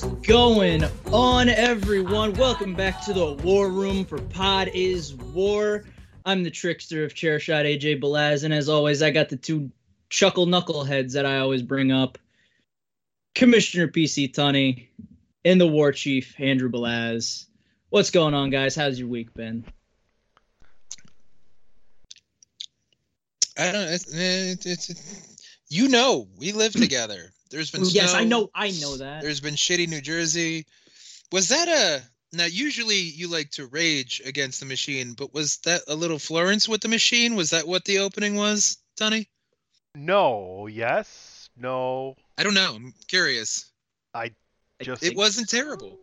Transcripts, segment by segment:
going on, everyone? Welcome back to the War Room for Pod is War. I'm the trickster of Chairshot, AJ Balaz, and as always, I got the two chuckle knuckleheads that I always bring up Commissioner PC Tunney and the War Chief, Andrew Balaz. What's going on, guys? How's your week been? I don't. It's, it's, it's, you know, we live together. There's been Yes, I know, I know that. There's been shitty New Jersey. Was that a now? Usually, you like to rage against the machine, but was that a little Florence with the machine? Was that what the opening was, Tunney? No, yes, no. I don't know. I'm curious. I just It wasn't terrible.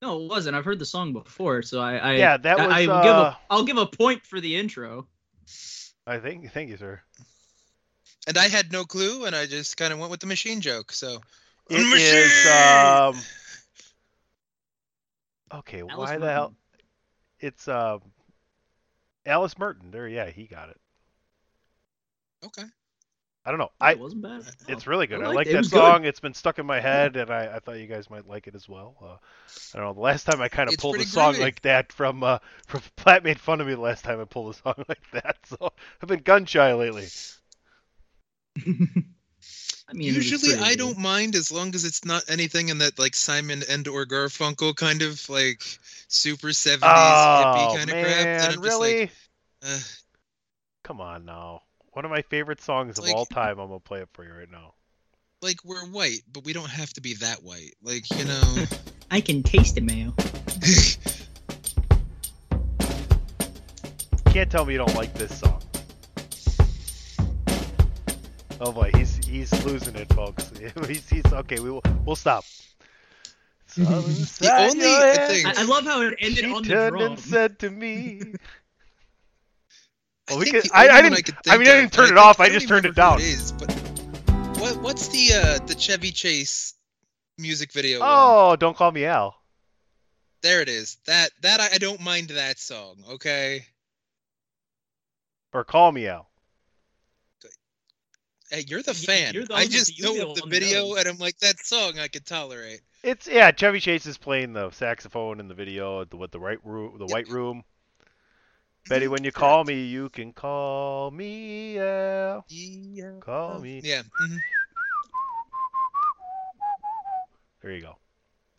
No, it wasn't. I've heard the song before, so I, I Yeah, that I, was, I will give uh, a, I'll give a point for the intro. I think thank you, sir. And I had no clue, and I just kind of went with the machine joke. So It is Machine! um Okay, Alice why the hell it's um Alice Merton. There, yeah, he got it. okay. I don't know. I it wasn't bad. it's really good. I, liked like it. It that good. song. It's been stuck in my head, and I, I thought you guys might like it as well. Uh, I don't know. The last time I kind of It's pulled a song groovy. like that from uh, from Platt made fun of me the last time I pulled a song like that. So I've been gun shy lately. I mean, Usually, pretty I don't mind as long as it's not anything in that like Simon and or Garfunkel kind of like super seventies Oh hippie kind of crap. man, Then I'm just really? like, uh, Come on now. One of my favorite songs of Like- all time. I'm gonna play it for you right now. like we're white, but we don't have to be that white. Like you know. I can taste the mayo. Can't tell me you don't like this song. Oh boy, he's he's losing it, folks. he's, he's okay. We will we'll stop. the only thing. I, I love how it ended she on the turned drum. and said to me. Well, we think could- I- I didn't- could I think mean, I didn't turn and it off, I just turned it down. It is, but what what's the uh the Chevy Chase music video? one? Oh, don't call me Al. there it is. That that I, I don't mind that song. Okay. Or call me Al. Hey, you're the fan. you're the I just know the the video, nose. and I'm like, that song I could tolerate. It's yeah. Chevy Chase is playing the saxophone in the video at the, with the right room, the Yep. white room. Betty, when you call me, you can call me Al. Yeah. Call me. Yeah. mhm. There you go.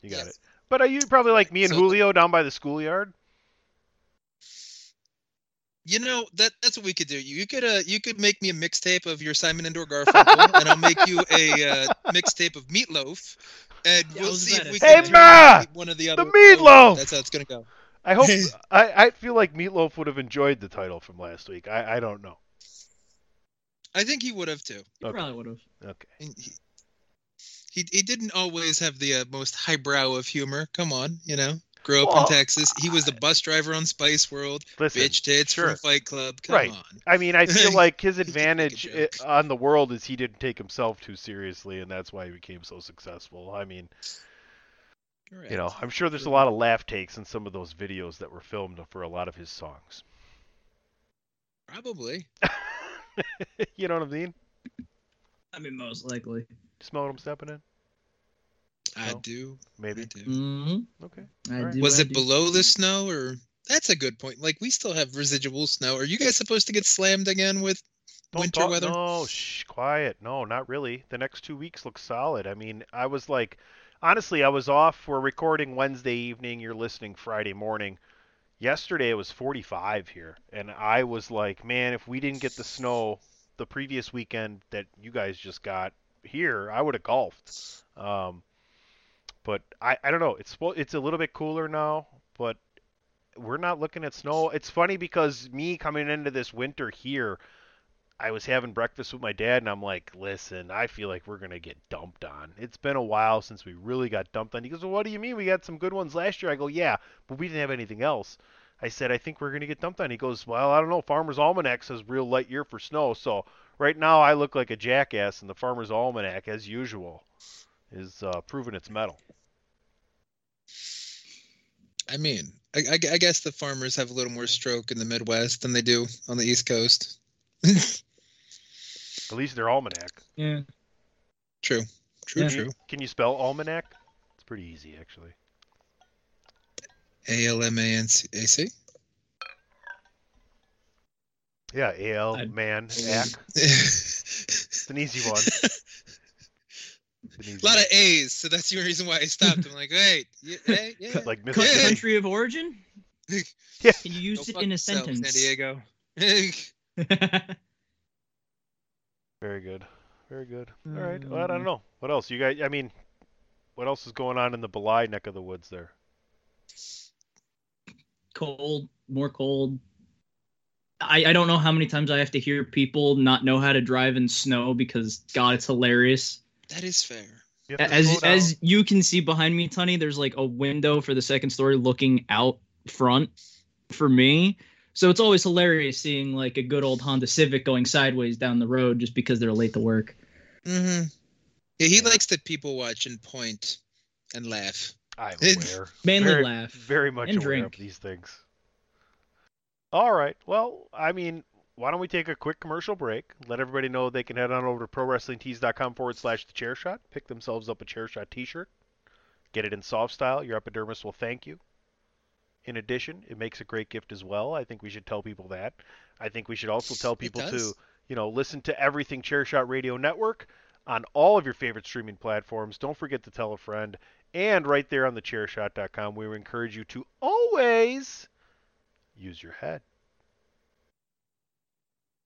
You got Yes. it. But are you probably like me and So- Julio down by the schoolyard? You know that that's what we could do. You could uh you could make me a mixtape of your Simon and Garfunkel, and I'll make you a uh, mixtape of Meatloaf, and Yeah, we'll was see if we to can that. Hey, Ma! one of the other. The Meatloaf! That's how it's gonna go. I hope. I, I feel like Meatloaf would have enjoyed the title from last week. I, I don't know. I think he would have too. He Okay. probably would have. Okay. He, he he didn't always have the uh, most highbrow of humor. Come on, you know. Grew up Well, in Texas. He was the bus driver on Spice World. Listen, Bitch tits sure. from Fight Club. Come Right. on. I mean, I feel like his He can make a advantage on the world is he didn't take himself too seriously, and that's why he became so successful. I mean, you know, I'm sure there's a lot of laugh takes in some of those videos that were filmed for a lot of his songs. Probably. you know what I mean? I mean, most likely. Smell what I'm stepping in? I No. do. I Maybe. do. Mm-hmm. Okay. I Alright. do. Was I it do. below the snow or? That's a good point. Like we still have residual snow. Are you guys supposed to get slammed again with Don't winter talk- weather? No, shh, quiet. No, not really. The next two weeks look solid. I mean, I was like, honestly, I was off. We're recording Wednesday evening. You're listening Friday morning. Yesterday it was 45 here, and I was like, man, if we didn't get the snow the previous weekend that you guys just got here, I would have golfed. Um, but I, I don't know. It's it's a little bit cooler now, but we're not looking at snow. It's funny because me coming into this winter here, I was having breakfast with my dad, and I'm like, listen, I feel like we're gonna get dumped on. It's been a while since we really got dumped on. He goes, well, what do you mean? We got some good ones last year. I go, yeah, but we didn't have anything else. I said, I think we're gonna get dumped on. He goes, well, I don't know. Farmer's Almanac says real light year for snow, so right now I look like a jackass, in the Farmer's Almanac, as usual, is uh, proving its metal. I mean, I, I, I guess the farmers have a little more stroke in the Midwest than they do on the East Coast. At least their almanac. Yeah. True. True. Yeah. True. Can you spell almanac? It's pretty easy, actually. A L M A N C A C. Yeah, A L I'd- man ack. It's an easy one. It's an easy A lot of A's, so that's the reason why I stopped. I'm like, wait, yeah, hey, yeah. like Co- Mississippi. country of origin? Yeah. Can you use Go it in a yourself, sentence? San Diego. Very good. Very good. All right. Well, I don't mm-hmm. know. What else? You guys, I mean, what else is going on in the Belay neck of the woods there? cold, more cold. I, I don't know how many times I have to hear people not know how to drive in snow because God, it's hilarious. That is fair. You As as you can see behind me, Tunney, there's like a window for the second story looking out front for me. So it's always hilarious seeing like a good old Honda Civic going sideways down the road just because they're late to work. hmm Yeah, he likes that people watch and point and laugh. I'm aware. Mainly very, laugh Very much and aware drink. of these things. All right. Well, I mean, why don't we take a quick commercial break? Let everybody know they can head on over to prowrestlingtees.com forward slash the chair shot. Pick themselves up a chair shot t shirt. Get it in soft style. Your epidermis will thank you. In addition, it makes a great gift as well. I think we should tell people that. I think we should also tell people to, you know, listen to everything Chair Shot Radio Network on all of your favorite streaming platforms. Don't forget to tell a friend. And right there on the chairshot.com, we encourage you to always use your head.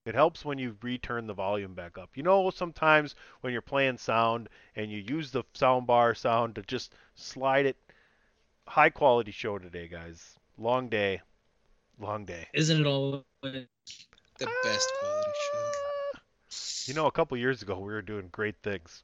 It helps when you return the volume back up. You know, sometimes when you're playing sound and you use the soundbar sound to just slide it. High quality show today, guys. Long day. Long day. Isn't it all? The best quality show. Ah. You know, a couple years ago, we were doing great things.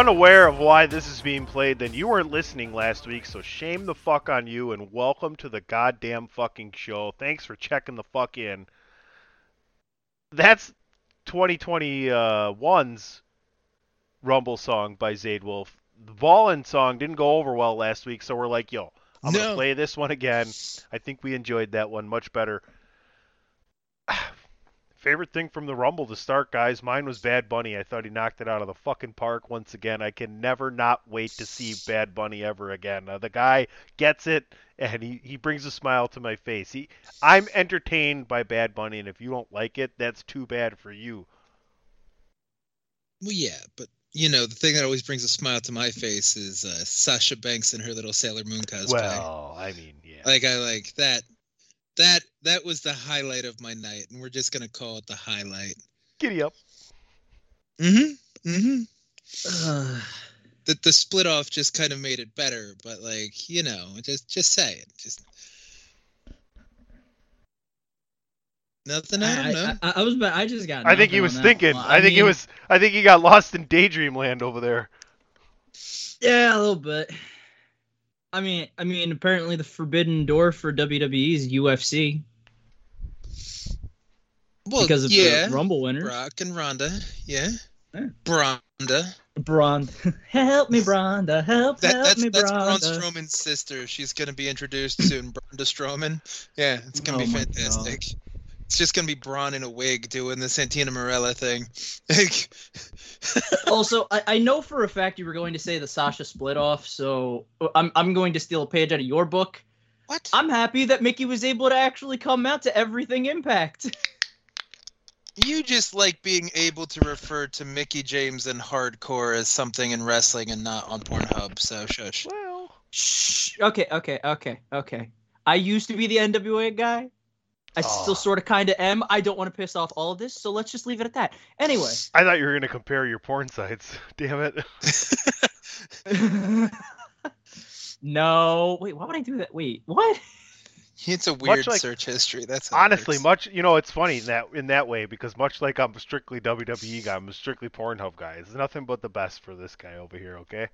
unaware of why this is being played, then you weren't listening last week, so shame the fuck on you and welcome to the goddamn fucking show. Thanks for checking the fuck in. That's 2021's Rumble song by Zayde Wolf. The Ballin song didn't go over well last week, so we're like, yo, I'm gonna play this one again. I think we enjoyed that one much better. Favorite thing from the Rumble to start, guys. Mine was Bad Bunny. I thought he knocked it out of the fucking park once again. I can never not wait to see Bad Bunny ever again. Uh, the guy gets it, and he, he brings a smile to my face. He, I'm entertained by Bad Bunny, and if you don't like it, that's too bad for you. Well, yeah, but you know the thing that always brings a smile to my face is uh, Sasha Banks and her little Sailor Moon cosplay. Well, I mean, yeah. Like I like that. That that was the highlight of my night, and we're just gonna call it the highlight. Giddy up. Mm-hmm. Mm-hmm. Ugh. The the split off just kind of made it better, but like you know, just just say it. Just nothing. I don't know. I, I, I was, about- I just got. I think he was thinking. one. I, think he was. I think he got lost in daydream land over there. Yeah, a little bit. I mean, I mean, apparently the forbidden door for WWE is UFC well, because of yeah, the Rumble winners. Brock and Ronda. Yeah, Yeah. Bronda. Braun, help me, Bronda, help, That, help that's me, that's Braun Bronda. Strowman's sister. She's gonna be introduced soon. Bronda Strowman. Yeah, it's gonna Oh be fantastic. It's just gonna be Braun in a wig doing the Santina Marella thing. Also, I, I know for a fact you were going to say the Sasha split off, so I'm I'm going to steal a page out of your book. what? I'm happy that Mickie was able to actually come out to everything Impact. You just like being able to refer to Mickie James and hardcore as something in wrestling and not on Pornhub. So shush. Well, Shh. Okay, okay, okay, okay. I used to be the NWA guy. I Oh. still sort of kind of am. I don't want to piss off all of this, so let's just leave it at that. Anyway. I thought you were gonna compare your porn sites. Damn it. no. Wait, why would I do that? Wait, what? It's a weird like- search history. That's Honestly, works. much you know, it's funny in that in that way because much like I'm a strictly WWE guy, I'm a strictly Pornhub guy. It's nothing but the best for this guy over here. Okay.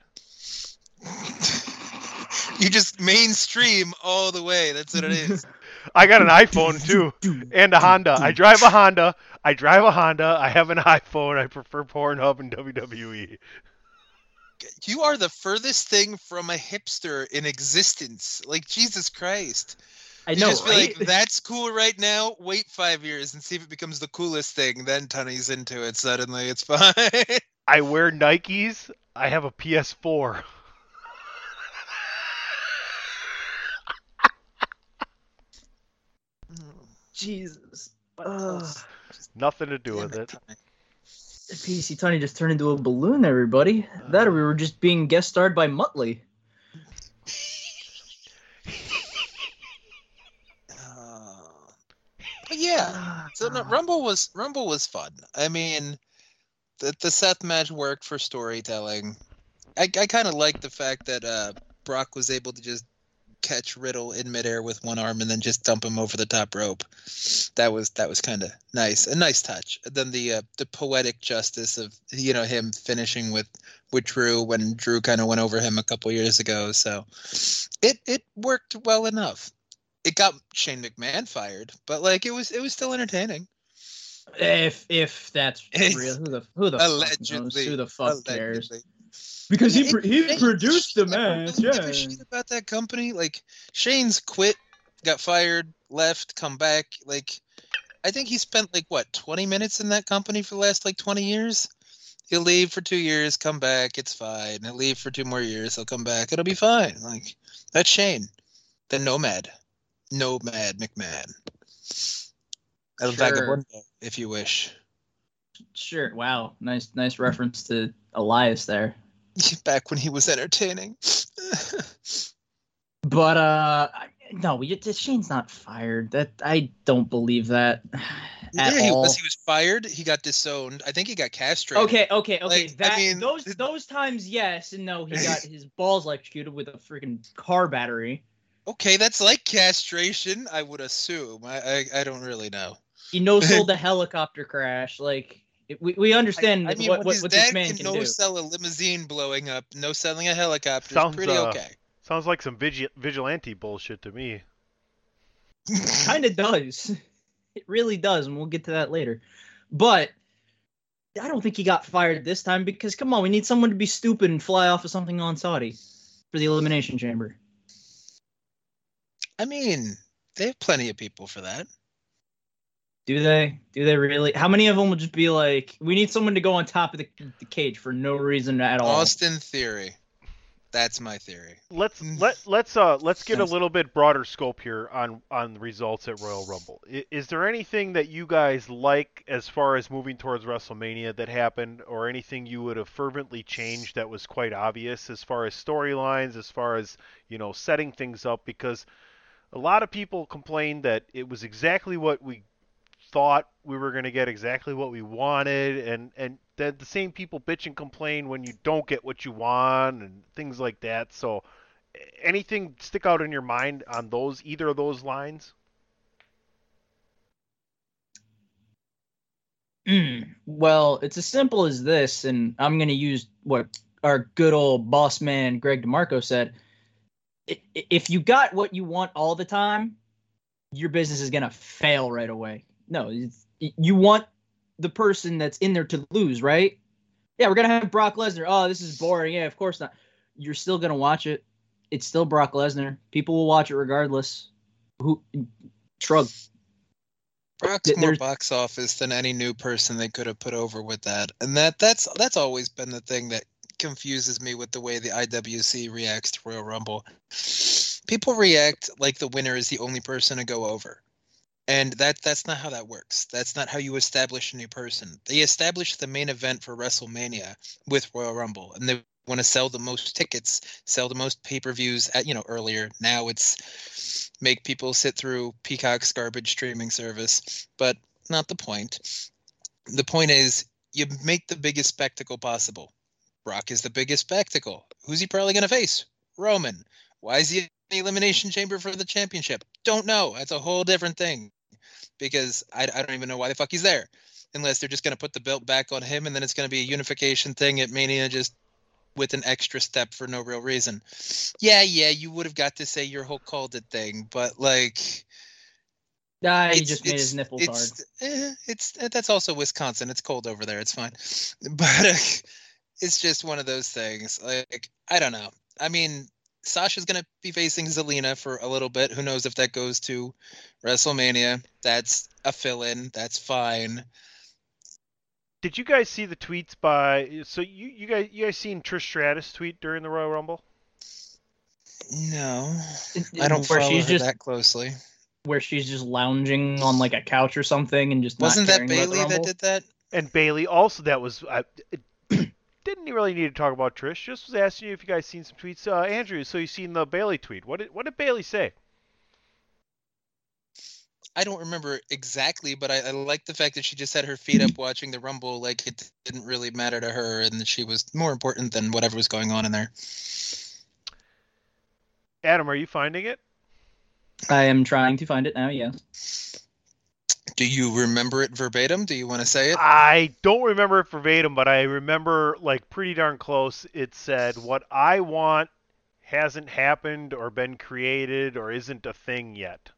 you just mainstream all the way. That's what it is. I got an iPhone too, and a Honda. I drive a Honda. I drive a Honda. I have an iPhone. I prefer Pornhub and. WWE. You are the furthest thing from a hipster in existence. Like Jesus Christ. I You know, just be right? like, that's cool right now. Wait five years and see if it becomes the coolest thing. Then Tunney's into it suddenly. It's fine. I wear Nikes. I have a PS4. Jesus. Ugh. Nothing to do Damn with it. Tunney. PC Tunney just turned into a balloon, everybody. That or we were just being guest starred by Muttley. Uh, yeah. So no, Rumble was Rumble was fun. I mean, the the Seth match worked for storytelling. I I kind of like the fact that uh, Brock was able to just catch Riddle in midair with one arm and then just dump him over the top rope. That was that was kind of nice, a nice touch. Then the uh, the poetic justice of you know him finishing with with Drew when Drew kind of went over him a couple years ago. So it it worked well enough. It got Shane McMahon fired, but like it was it was still entertaining. If if that's real, who the who the fuck knows? Who the fuck cares? Allegedly. Because he It- he Shane- produced the Shane match. doesn't give Yeah. shit about that company. Like Shane's quit, got fired, left, come back. Like I think he spent like what twenty minutes in that company for the last like twenty years. He'll leave for two years, come back, it's fine. He'll leave for two more years, he'll come back, it'll be fine. Like that's Shane, the nomad, nomad McMahon, El Sure. Vagabundo, if you wish. Sure. Wow. Nice nice reference to Elias there. Back when he was entertaining. But uh no, Shane's not fired. That I don't believe that at yeah, he all. was. He was fired. He got disowned. I think he got castrated. Okay, okay, okay. Like, I mean, those those times, yes, and no, he got his balls electrocuted with a freaking car battery. Okay, that's like castration, I would assume. I I, I don't really know. He no sold the helicopter crash. Like We, we understand I mean, what, when what, his what dad this man can can no do. sell a limousine blowing up, no selling a helicopter. Sounds, pretty uh, okay. Sounds like some vigi- vigilante bullshit to me. kind of does. It really does, and we'll get to that later. But I don't think he got fired this time because come on, we need someone to be stupid and fly off of something on Saudi for the elimination chamber. I mean, they have plenty of people for that. Do they? Do they really? How many of them would just be like, we need someone to go on top of the, the cage for no reason at all? Austin Theory. That's my theory. Let's Mm. let let's uh let's get a little bit broader scope here on on the results at Royal Rumble. I- Is there anything that you guys like as far as moving towards WrestleMania that happened, or anything you would have fervently changed that was quite obvious as far as storylines, as far as you know setting things up? Because a lot of people complained that it was exactly what we thought we were going to get, exactly what we wanted, and and then the same people bitch and complain when you don't get what you want and things like that. So, anything stick out in your mind on those either of those lines? Mm, well, it's as simple as this, and I'm going to use what our good old boss man Greg DeMarco said. If you got what you want all the time, your business is going to fail right away. No, it's, you want the person that's in there to lose, right? Yeah, we're going to have Brock Lesnar. Oh, this is boring. Yeah, of course not. You're still going to watch it. It's still Brock Lesnar. People will watch it regardless. Who shrug. Brock's more box office than any new person they could have put over with that, and that that's that's always been the thing that confuses me with the way the IWC reacts to Royal Rumble. People react like the winner is the only person to go over, and that that's not how that works. That's not how you establish a new person. They established the main event for WrestleMania with Royal Rumble, and they want to sell the most tickets, sell the most pay-per-views at you know earlier. Now it's make people sit through Peacock's garbage streaming service, but not the point. The point is you make the biggest spectacle possible. Brock is the biggest spectacle. Who's he probably going to face? Roman. Why is he in the elimination chamber for the championship? Don't know. That's a whole different thing because I, I don't even know why the fuck he's there. Unless they're just going to put the belt back on him and then it's going to be a unification thing at Mania just with an extra step for no real reason. Yeah, yeah, you would have got to say your whole called it thing, but like Ah, he just made his it's- nipples hard. it's, eh, it's that's also Wisconsin. It's cold over there. It's fine, but uh, it's just one of those things. Like I don't know. I mean, Sasha's gonna be facing Zelina for a little bit. Who knows if that goes to WrestleMania? That's a fill-in. That's fine. Did you guys see the tweets by? So you you guys you guys seen Trish Stratus tweet during the Royal Rumble? No, I don't where follow she's her just that closely. where she's just lounging on like a couch or something and just Wasn't that caring about the Bayley that did that? And Bayley also that was I it, didn't really need to talk about Trish. Just was asking you if you guys seen some tweets. Uh, Andrew, so you seen the Bayley tweet? What did what did Bayley say? I don't remember exactly, but I, I like the fact that she just had her feet up watching the Rumble, like it didn't really matter to her, and that she was more important than whatever was going on in there. Adam, are you finding it? I am trying to find it now. Yes. Do you remember it verbatim? Do you want to say it? I don't remember it verbatim, but I remember like pretty darn close. It said, "What I want hasn't happened or been created or isn't a thing yet."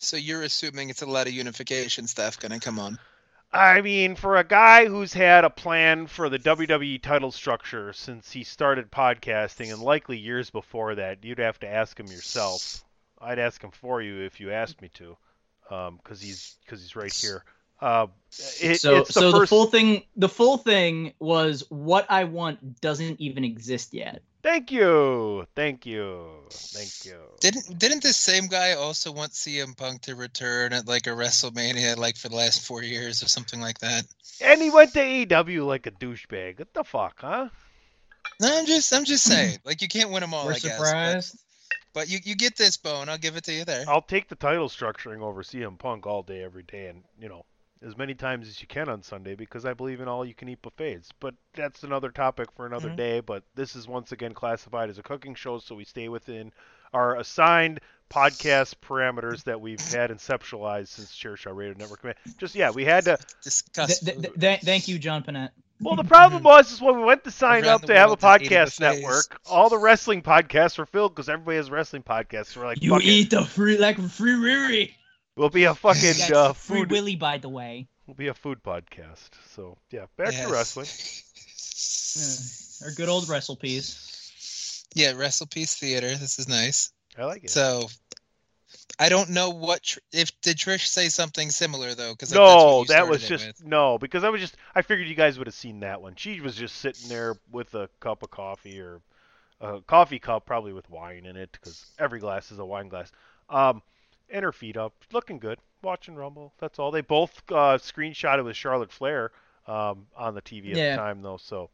So you're assuming it's a lot of unification stuff going to come on. I mean, for a guy who's had a plan for the WWE title structure since he started podcasting, and likely years before that, you'd have to ask him yourself. I'd ask him for you if you asked me to, because he's because he's right here. Uh, it, so it's the so the full thing the full thing was what I want doesn't even exist yet. Thank you, thank you, thank you. Didn't didn't this same guy also want CM Punk to return at like a WrestleMania, like for the last four years or something like that? And he went to AEW like a douchebag. What the fuck, huh? No, I'm just I'm just saying, like you can't win them all. We're I guess, but- you you get this bone. I'll give it to you there. I'll take the title structuring over CM Punk all day, every day, and you know, as many times as you can on Sunday because I believe in all you can eat buffets. But that's another topic for another Mhm. day. But this is once again classified as a cooking show, so we stay within our assigned podcast parameters that we've had conceptualized since Chairshot Radio Network. Just yeah, we had to. Discuss. Th- th- th- thank you, John Panette. Well, the problem was is when we went to sign Around up the to have a world in eight podcast buffets. network, all the wrestling podcasts were filled because everybody has wrestling podcasts. So we're like, You Fuck it. eat the free like free Riri. we'll be a fucking That's uh, Free food. Willy, by the way. We'll be a food podcast. So yeah, back Yes. to wrestling. Yeah, our good old wrestle WrestlePiece. Yeah, wrestle WrestlePiece Theater. This is nice. I like it. So, I don't know what Tr- if did Trish say something similar though? Because No, that was just no, because I was just I figured you guys would have seen that one. She was just sitting there with a cup of coffee or a coffee cup, probably with wine in it, because every glass is a wine glass. Um, and her feet up, looking good, watching Rumble. That's all. They both uh, screenshotted with Charlotte Flair um, on the TV at Yeah. the time, though. So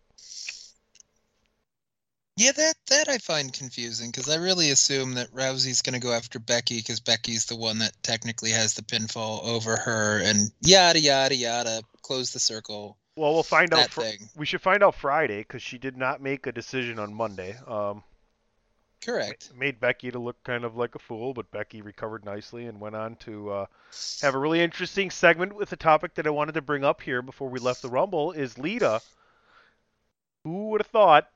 Yeah, that that I find confusing because I really assume that Rousey's going to go after Becky because Becky's the one that technically has the pinfall over her, and yada yada yada. Close the circle. well, we'll find out. Fr- we should find out Friday because she did not make a decision on Monday. Um, Correct. made Becky to look kind of like a fool, but Becky recovered nicely and went on to uh, have a really interesting segment with a topic that I wanted to bring up here before we left the Rumble is Lita. Who would have thought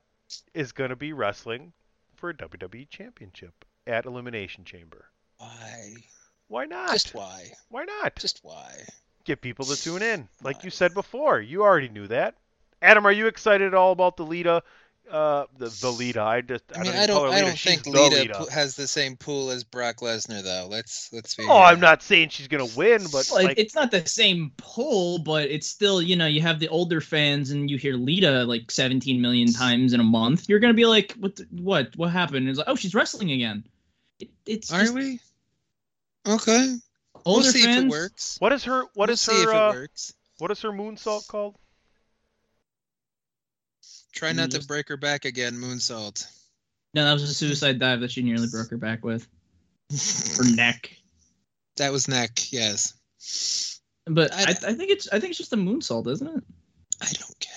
is going to be wrestling for a WWE Championship at Elimination Chamber? Why? Why not? Just why? Why not? Just why? Get people to tune in. Like you said before, you already knew that. Adam, are you excited at all about the Lita? Uh, the, the Lita. I just I mean, don't I don't. her I don't think the Lita, Lita. has the same pool as Brock Lesnar, though. Let's let's be. Oh, I'm not saying she's gonna win, but Well, like, it's not the same pull, but it's still, you know, you have the older fans and you hear Lita like 17 million times in a month. You're gonna be like, what? The, what? What happened? It's like, oh, she's wrestling again. It, it's Are just we? Okay. older we'll see fans. if it works. what is her? What we'll is see if her? it Uh, works. what is her moonsault called? Try not to just- break her back again, moonsault. No, that was a suicide dive that she nearly broke her back with, her neck. That was neck. Yes. But I- I, I think it's I think it's just a moonsault, isn't it? I don't care.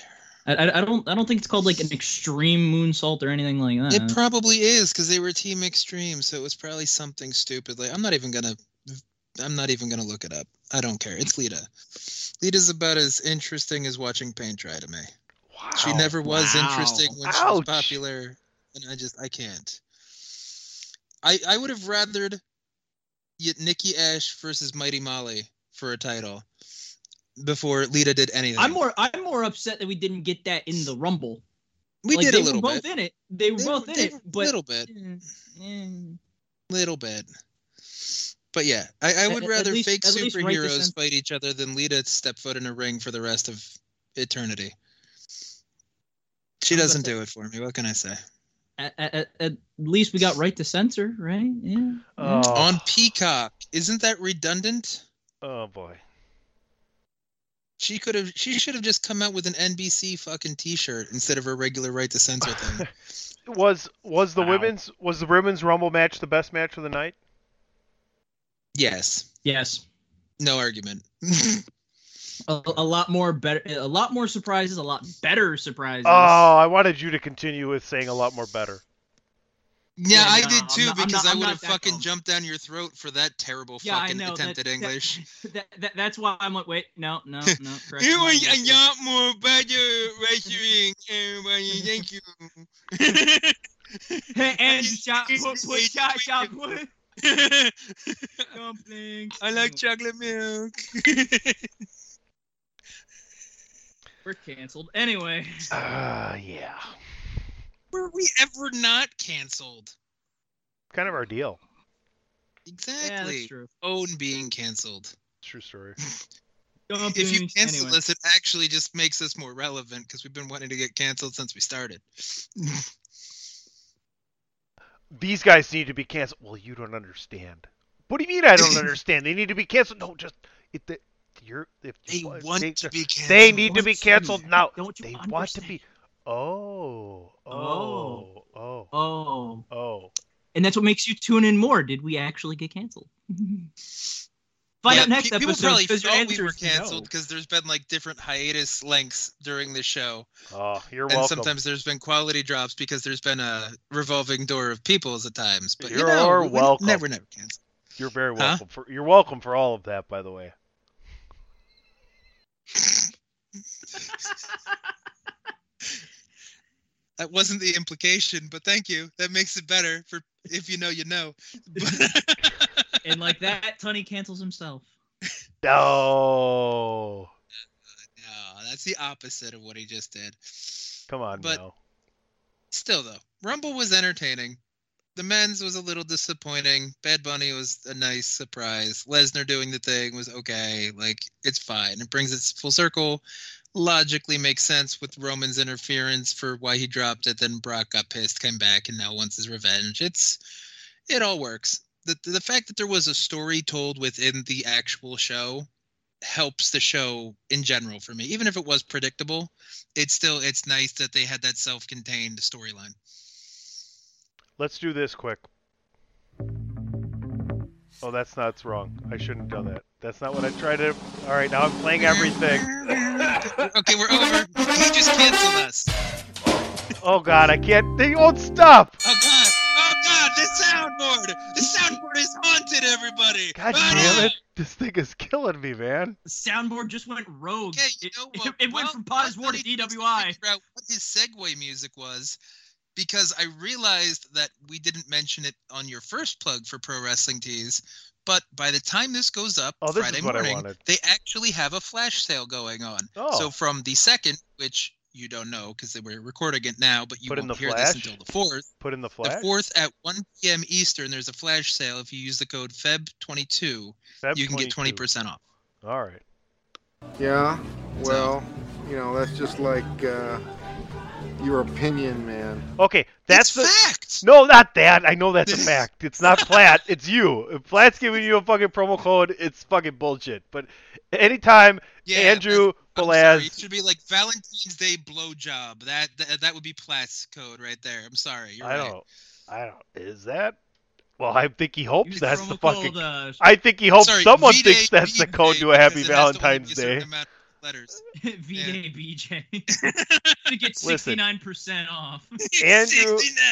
I, I, I don't I don't think it's called like an extreme moonsault or anything like that. It probably is because they were Team Extreme, so it was probably something stupid. Like I'm not even gonna, I'm not even gonna look it up. I don't care. It's Lita. Lita's about as interesting as watching paint dry to me. Wow. She never was Wow. interesting when she was popular, and I just I can't. I I would have rathered yet Nikki Ash versus Mighty Molly for a title before Lita did anything. I'm more I'm more upset that we didn't get that in the Rumble. We Like, did a little were both bit. in it. They were They both in they it, were- but little bit, Eh, little bit. But yeah, I, I would at rather fake at least right to superheroes cen- fight each other than Lita step foot in a ring for the rest of eternity. She doesn't do it for me. What can I say? at, at, at least we got right to censor, right? Yeah. Oh, On Peacock, isn't that redundant? oh boy. She could have. She should have just come out with an NBC fucking T-shirt instead of her regular right to censor thing. Was was the Wow. women's was the women's Rumble match the best match of the night? yes, Yes. no argument. A, a lot more better a lot more surprises, a lot better surprises. Oh, I wanted you to continue with saying a lot more better. yeah, Yeah, I no, did too not- because not- I would have fucking dumb. jumped down your throat for that terrible Yeah, fucking know, that- attempted English. that, that, that's why I'm like, wait, no, no, no. correct It me. was a lot more better wrestling, everybody. Thank you. and shot put, put shot shot put dumplings. I like chocolate milk. We're canceled. Anyway. Uh, yeah. Were we ever not canceled? Kind of our deal. Yeah, Exactly. that's true. Own being canceled. True story. Dumplings. If you cancel anyway. us, it actually just makes us more relevant because we've been wanting to get canceled since we started. These guys need to be canceled. Well, you don't understand. What do you mean I don't understand? They need to be canceled. No, just it. The, you're if They you, want they, to be canceled. They need to be Don't you- canceled now. don't you They want to be. Oh, oh, oh, oh, Oh. oh. And that's what makes you tune in more. Did we actually get canceled? Find Yeah, out next pe- people episode probably because thought we were canceled because there's been like different hiatus lengths during the show, Oh, you're and welcome. And sometimes there's been quality drops because there's been a revolving door of peoples at times. But you You're know, we welcome. never, never cancel. You're very Huh? welcome for you're welcome for all of that, by the way. That wasn't the implication, but thank you. That makes it better for if you know, you know. and like that, Tunney cancels himself. No, no, that's the opposite of what he just did. come on But- now. Still, though, Rumble was entertaining. The men's was a little disappointing. Bad Bunny was a nice surprise. Lesnar doing the thing was okay. Like, it's fine. It brings it full circle. Logically makes sense with Roman's interference for why he dropped it. Then Brock got pissed, came back, and now wants his revenge. It's it all works. The the fact that there was a story told within the actual show helps the show in general for me. Even if it was predictable, it's still it's nice that they had that self-contained storyline. Let's do this quick. Oh, that's not that's wrong. I shouldn't have done that. That's not what I tried to. All right, now I'm playing everything. okay, we're over. He just canceled us. Oh God, I can't. They won't stop. Oh god! Oh god! The soundboard! The soundboard is haunted, everybody! God Ah! damn it! This thing is killing me, man. The soundboard just went rogue. Okay, you it, know it- what? it went Well, from Pod is War to thought he was DWI. gonna figure out what his segue music was because I realized that we didn't mention it on your first plug for Pro Wrestling Tees. But by the time this goes up, Oh, this Friday morning, they actually have a flash sale going on. Oh. So from the second, which you don't know because we're recording it now, but you Put won't the hear flash? this until the fourth. Put in the flash. The fourth at 1 p.m. Eastern, there's a flash sale. If you use the code FEB22, Feb you can get 20% off. All right. Yeah, well, you know, that's just like uh, your opinion, man. Okay, that's It's the. fact. No, not that. I know that's a fact. It's not Platt. It's you. If Platt's giving you a fucking promo code, it's fucking bullshit. But anytime Yeah, Andrew I'm. It should be like Valentine's Day blowjob. That, that that would be Platt's code right there. I'm sorry. You're I right. don't. I don't. Is that? Well, I think he hopes Use that's the fucking. code, uh, I think he hopes Sorry, someone V-Day thinks that's the B-Day, code to a happy because it has to only Valentine's Day. a certain Day. amount of Letters. V-Day to get 69% off. Andrew- 69.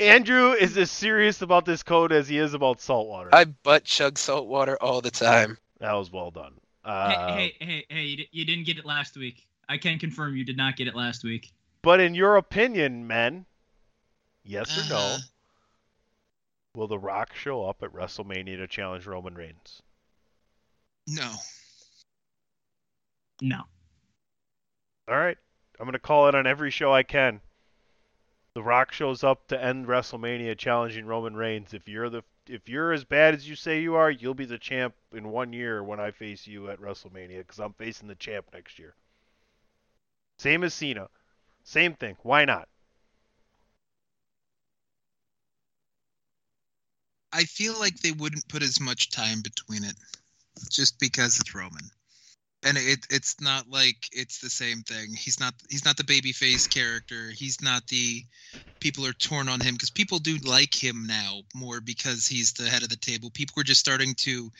Andrew is as serious about this code as he is about saltwater. I butt chug salt water all the time. That was well done. Uh, hey, hey, hey, hey, you, di- you didn't get it last week. I can confirm you did not get it last week. But in your opinion, men, yes or no, Uh-huh. will The Rock show up at WrestleMania to challenge Roman Reigns? No. No. All right, I'm gonna call it on every show I can. The Rock shows up to end WrestleMania challenging Roman Reigns. If you're the if you're as bad as you say you are, you'll be the champ in one year when I face you at WrestleMania because I'm facing the champ next year. Same as Cena. Same thing. Why not? I feel like they wouldn't put as much time between it, just because it's Roman, and it it's not like it's the same thing. He's not he's not the babyface character. He's not the people are torn on him because people do like him now more because he's the head of the table. People are just starting to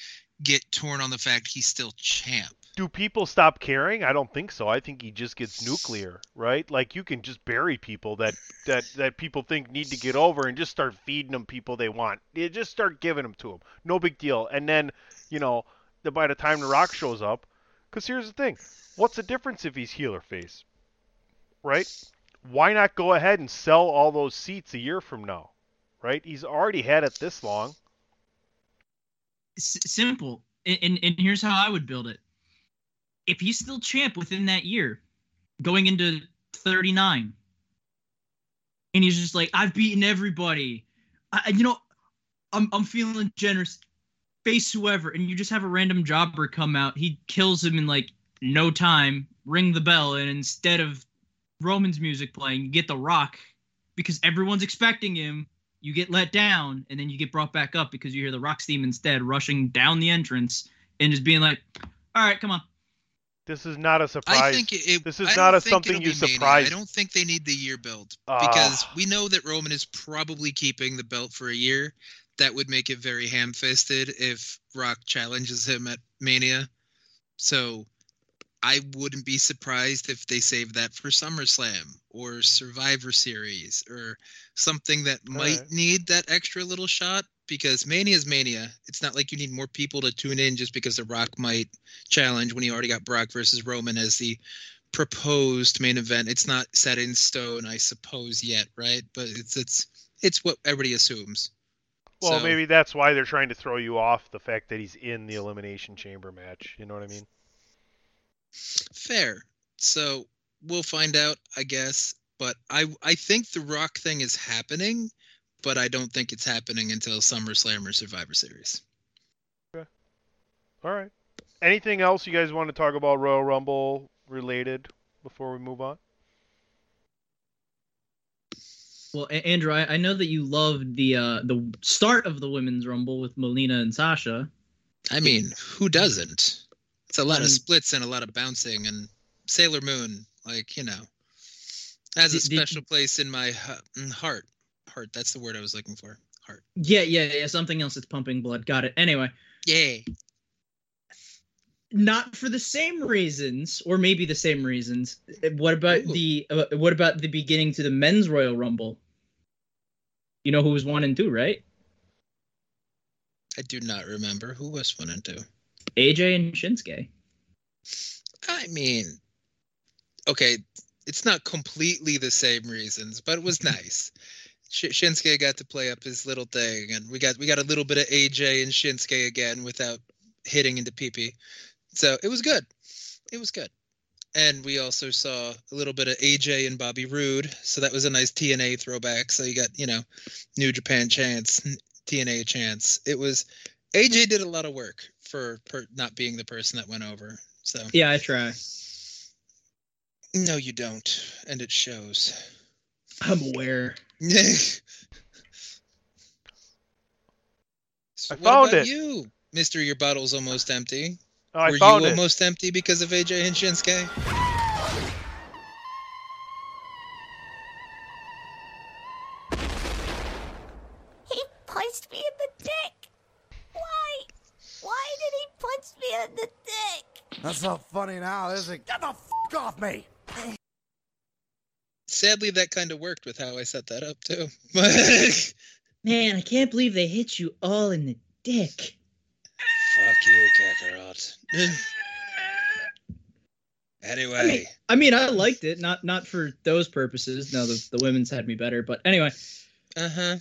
get torn on the fact he's still champ. do people stop caring? I don't think so. I think he just gets nuclear, right? Like you can just bury people that that that people think need to get over and just start feeding them people they want. You just start giving them to them. No big deal. And then, you know, by the time the Rock shows up, because here's the thing: what's the difference if he's heel or face, right? Why not go ahead and sell all those seats a year from now, right? He's already had it this long. S- simple. And, and and here's how I would build it. If he's still champ within that year, going into 39, and he's just like, I've beaten everybody. I, you know, I'm I'm feeling generous. Face whoever, and you just have a random jobber come out. He kills him in like no time. Ring the bell, and instead of Roman's music playing, you get The Rock because everyone's expecting him you get let down and then you get brought back up because you hear the Rock's theme instead rushing down the entrance and just being like, all right, come on. This is not a surprise. I think it, it- this is I not a something it'll you be Mania. surprise- I don't think they need the year build Ah. because we know that Roman is probably keeping the belt for a year. That would make it very ham-fisted if Rock challenges him at Mania. So I wouldn't be surprised if they save that for SummerSlam or Survivor Series or something that might right. need that extra little shot because Mania is Mania. It's not like you need more people to tune in just because The Rock might challenge when he already got Brock versus Roman as the proposed main event. It's not set in stone, I suppose, yet, right? But it's it's it's what everybody assumes. Well, So- maybe that's why they're trying to throw you off the fact that he's in the Elimination Chamber match. You know what I mean? Fair. So we'll find out, I guess. But I I think the Rock thing is happening, but I don't think it's happening until SummerSlam or Survivor Series. Okay. All right. Anything else you guys want to talk about Royal Rumble related before we move on? Well, Andrew, I, I know that you loved the uh, the start of the women's rumble with Melina and Sasha. I mean, who doesn't? It's a lot Um, of splits and a lot of bouncing and Sailor Moon, like you know, has a Did- did- special place in my mm, heart. Heart. That's the word I was looking for. Heart. Yeah, yeah, yeah. Something else that's pumping blood. Got it. Anyway, Yay. Not for the same reasons, or maybe the same reasons. What about Ooh. the uh, what about the beginning to the men's Royal Rumble? You know who was one and two, right? I do not remember who was one and two. AJ and Shinsuke. I mean, okay, it's not completely the same reasons, but it was nice. Sh- Shinsuke got to play up his little thing, and we got we got a little bit of AJ and Shinsuke again without hitting into PP. So it was good. It was good. And we also saw a little bit of AJ and Bobby Roode, so that was a nice TNA throwback. So you got you know, New Japan chance, TNA chance. It was AJ did a lot of work for per, not being the person that went over. So Yeah, I try. no, you don't, and it shows. I'm aware. so I what found about it. you, Mister? Your bottle's almost empty. Oh, I Were found you it. almost empty because of AJ and Shinsuke? He punched me in the dick. Why? Why did he punch me in the dick? That's not funny now, is it? Get the f off me! Sadly, that kind of worked with how I set that up too. Man, I can't believe they hit you all in the dick. Fuck you, Kakarot. anyway, I mean, I mean, I liked it. Not not for those purposes. No, the, the women's had me better. But anyway, uh huh.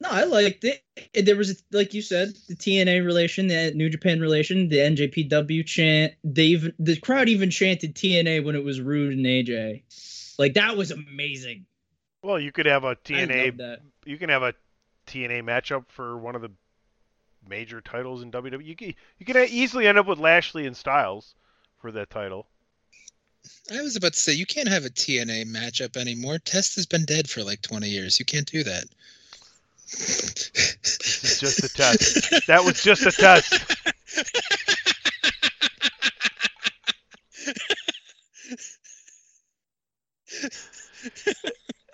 no, I liked it. There was, like you said, the TNA relation, the New Japan relation, the NJPW chant. They even the crowd even chanted TNA when it was Roode and AJ. Like that was amazing. Well, you could have a TNA. loved that. You can have a TNA matchup for one of the major titles in WWE. You can, you can easily end up with Lashley and Styles for that title. I was about to say you can't have a TNA matchup anymore. Test has been dead for like 20 years. You can't do that. This is just a test. That was just a test.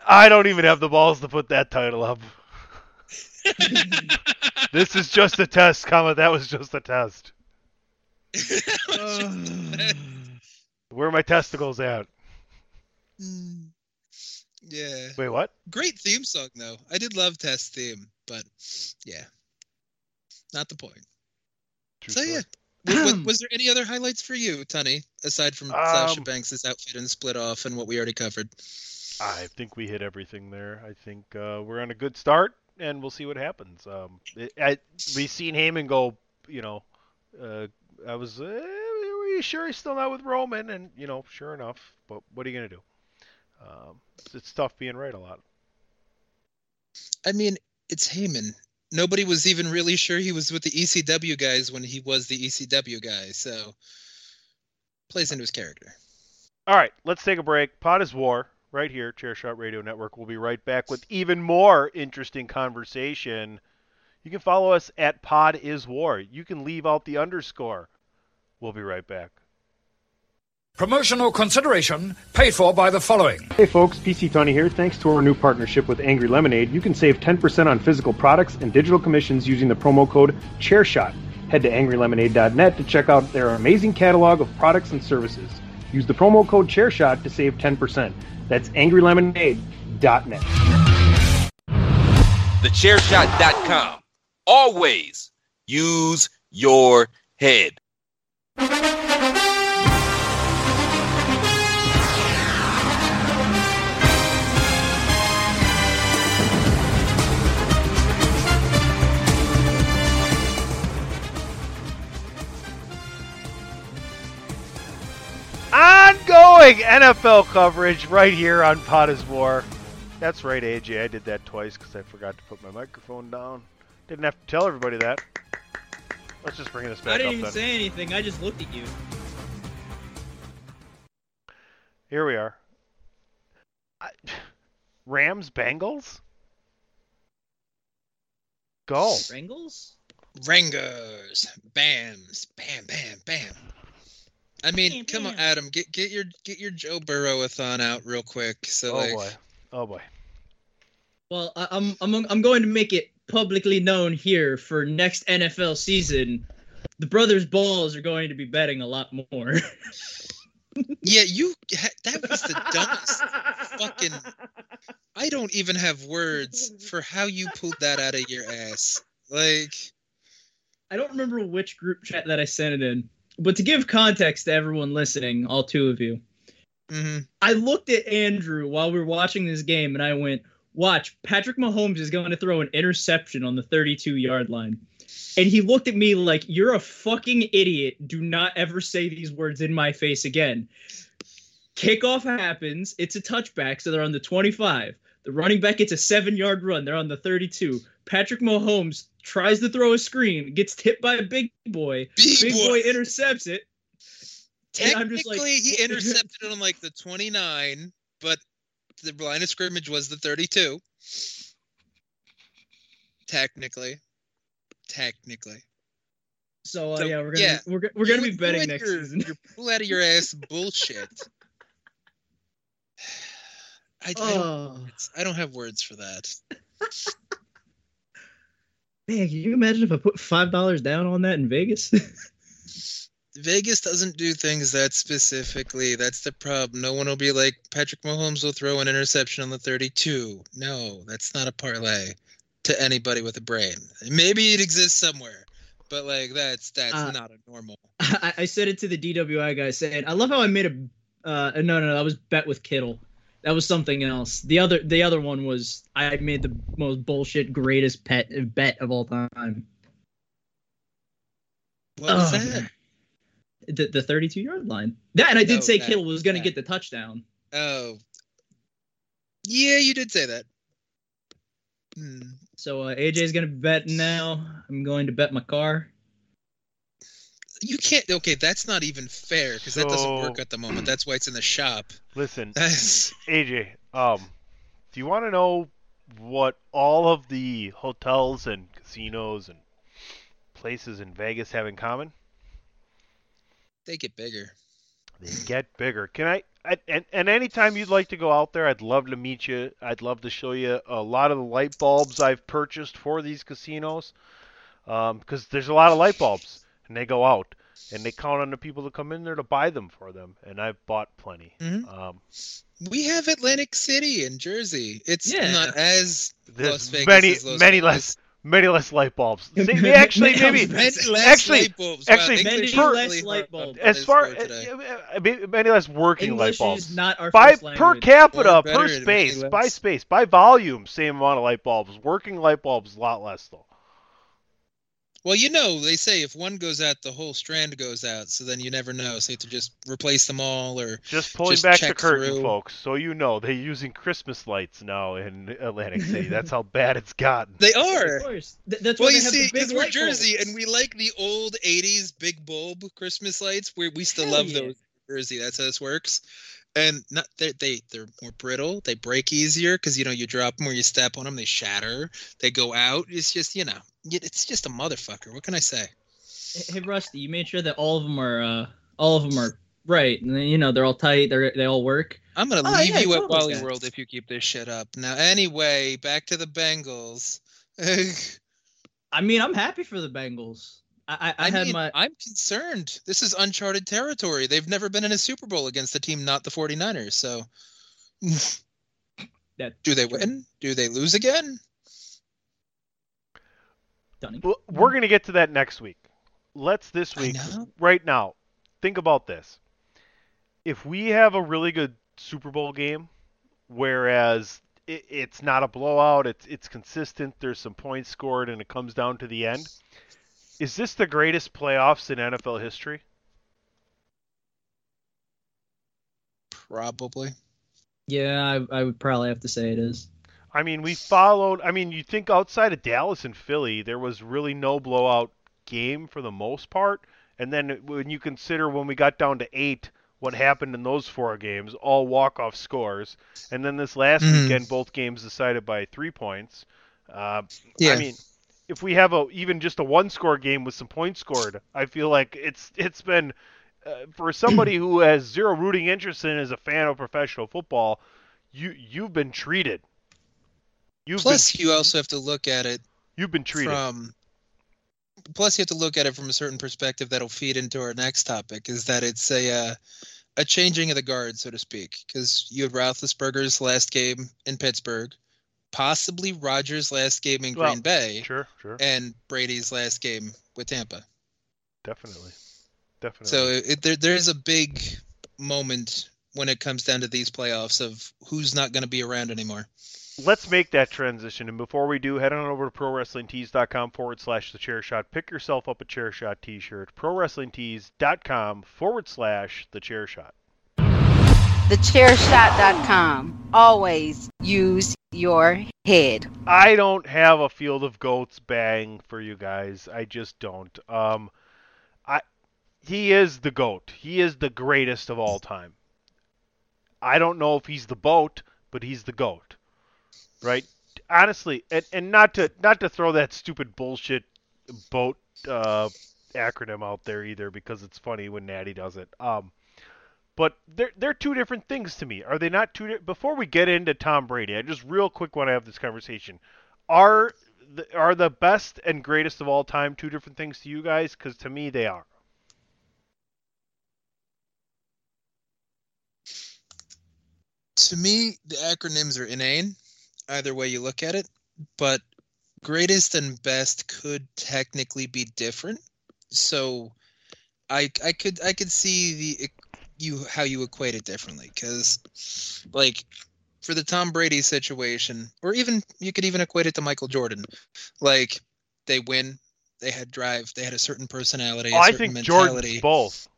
I don't even have the balls to put that title up. this is just a test, comma. That was just a test. Where are my testicles at? Yeah. Wait, what? Great theme song though. I did love Test theme, but yeah, not the point. True so story. yeah. Was, was, there any other highlights for you, Tunney, aside from Sasha Um, Banks' outfit and split off and what we already covered? I think we hit everything there. I think uh, we're on a good start, and we'll see what happens. Um, it, I, we seen Heyman go. You know, uh, I was. Uh, were you sure he's still not with Roman? And you know, sure enough. But what are you gonna do? Um, it's, it's tough being right a lot. I mean, it's Heyman. Nobody was even really sure he was with the ECW guys when he was the ECW guy, so plays into his character. All right, let's take a break. Pod is War, right here, Chairshot Radio Network. We'll be right back with even more interesting conversation. You can follow us at Pod is War. You can leave out the underscore. We'll be right back. Promotional consideration paid for by the following. Hey folks, PC Tunney here. Thanks to our new partnership with Angry Lemonade, you can save 10% on physical products and digital commissions using the promo code ChairShot. Head to angrylemonade.net to check out their amazing catalog of products and services. Use the promo code ChairShot to save 10%. That's angrylemonade.net. TheChairShot.com. Always use your head. Ongoing NFL coverage right here on Pod is War. That's right, AJ. I did that twice because I forgot to put my microphone down. Didn't have to tell everybody that. Let's just bring this back I didn't up even then. say anything. I just looked at you. Here we are. I, Rams Bengals. Go. Bengals. Rangers, bams, bam, bam, bam. I mean, come on, Adam, get get your get your Joe Burrow-a-thon out real quick. So Oh like, boy. Oh boy. Well, I, I'm I'm I'm going to make it publicly known here for next NFL season. The brothers balls are going to be betting a lot more. yeah, you that was the dumbest fucking. I don't even have words for how you pulled that out of your ass. Like, I don't remember which group chat that I sent it in, but to give context to everyone listening, all two of you, mhm. I looked at Andrew while we were watching this game and I went, Watch, Patrick Mahomes is going to throw an interception on the 32 yard line. And he looked at me like, You're a fucking idiot. Do not ever say these words in my face again. Kickoff happens. It's a touchback, so they're on the 25. The running back gets a seven yard run. They're on the 32. Patrick Mahomes tries to throw a screen, gets hit by a big boy. big boy. boy intercepts it. And I'm just technically like, he intercepted it on like the 29, but the line of scrimmage was the 32. Technically, technically. So, uh, So, yeah, we're gonna yeah, we're, go- we're gonna You- be betting next your, season. Your pull out of your ass bullshit. I, I, don't, Oh. I don't have words for that. Man, can you imagine if I put five dollars down on that in Vegas? Vegas doesn't do things that specifically. That's the problem. No one will be like Patrick Mahomes will throw an interception on the 32. No, that's not a parlay to anybody with a brain. Maybe it exists somewhere, but like that's that's Uh, not a normal. I, I said it to the DWI guy saying, I love how I made a uh no no no that was bet with Kittle. That was something else. The other the other one was I made the most bullshit greatest pet bet of all time. What was Oh, that? The the 32 yard line. That and I did Oh, say that- Kittle was gonna get the touchdown. Oh, yeah, you did say that. Hmm. So uh, AJ's gonna bet now. I'm going to bet my car. You can't. Okay, that's not even fair because that doesn't work at the moment. That's why it's in the shop. Listen, AJ. Um, do you want to know what all of the hotels and casinos and places in Vegas have in common? They get bigger. They get bigger. Can I? I and, and anytime you'd like to go out there, I'd love to meet you. I'd love to show you a lot of the light bulbs I've purchased for these casinos, because there's a lot of light bulbs, and they go out, and they count on the people to come in there to buy them for them, and I've bought plenty. Mhm. Um, We have Atlantic City in Jersey. It's Yeah. not as there's Las Vegas many, as Las many Vegas. less, many less light bulbs. They, they actually maybe, Many less actually, light bulbs. Wow, actually, English per- is really light hard bulbs. as far for today. uh, many less working light bulbs. is not our by first per capita per space by space by volume same amount of light bulbs working light bulbs a lot less though Well, you know, they say if one goes out, the whole strand goes out. So then you never know. So you have to just replace them all, or just pulling Just back the curtain through. folks so you know they're using christmas lights now in atlantic city that's how bad it's gotten they are. Of course. Th- that's Well, why you see, because we're Jersey bulbs. and we like the old '80s big bulb Christmas lights. Where we still Hell love yeah. those in Jersey. That's how this works. And not they they they're more brittle. They break easier because you know you drop them or you step on them, they shatter. They go out. It's just you know, it's just a motherfucker. What can I say? Hey Rusty, you made sure that all of them are uh, all of them are Right, and then, you know they're all tight. They they all work. I'm gonna Oh, leave yeah, you at love Wally guys. World if you keep this shit up. Now, anyway, back to the Bengals. I mean, I'm happy for the Bengals. I I, I, I had mean, my I'm concerned. This is uncharted territory. They've never been in a Super Bowl against a team not the 49ers. So, that do they win? Do they lose again? Dunny. Well, we're going to get to that next week. Let's this week, right now, think about this. If we have a really good Super Bowl game, whereas it, it's not a blowout, it's it's consistent, there's some points scored, and it comes down to the end. Is this the greatest playoffs in NFL history? Probably. yeah, I, I would probably have to say it is. I mean, we followed. I mean, you think outside of Dallas and Philly, there was really no blowout game for the most part. And then when you consider when we got down to eight, what happened in those four games, all walk-off scores. And then this last Mhm. weekend, both games decided by three points. Uh, Yeah. I mean, if we have a even just a one-score game with some points scored, I feel like it's it's been uh, for somebody who has zero rooting interest in as a fan of professional football, you you've been treated. You've Plus, been you also have to look at it you've been treated. from. Plus, you have to look at it from a certain perspective that'll feed into our next topic. Is that it's a uh, a changing of the guard, so to speak, because you had Roethlisberger's last game in Pittsburgh, possibly Rodgers' last game in Well, Green Bay, Sure, sure, and Brady's last game with Tampa. definitely, definitely. So it, there, there's a big moment when it comes down to these playoffs of who's not going to be around anymore. let's make that transition. And before we do, head on over to ProWrestlingTees.com forward slash the chair shot. Pick yourself up a chair shot t shirt. ProWrestlingTees.com forward slash the chair shot. TheChairShot.com. Always use your head. I don't have a field of goats bang for you guys. I just don't. Um, I he is the goat. He is the greatest of all time. I don't know if he's the boat, but he's the goat. Right? Honestly, and, and not to not to throw that stupid bullshit boat uh, acronym out there either because it's funny when Natty does it. Um, but they're they're two different things to me. Are they not two? Di- Before we get into Tom Brady, I just real quick want to have this conversation. Are the, are the best and greatest of all time two different things to you guys? Because to me, they are. To me, the acronyms are inane, either way you look at it. But greatest and best could technically be different. So, I I could I could see the you how you equate it differently because, like, for the Tom Brady situation, or even you could even equate it to Michael Jordan. Like, they win, they had drive, they had a certain personality, a Oh, I think mentality. Jordan's both.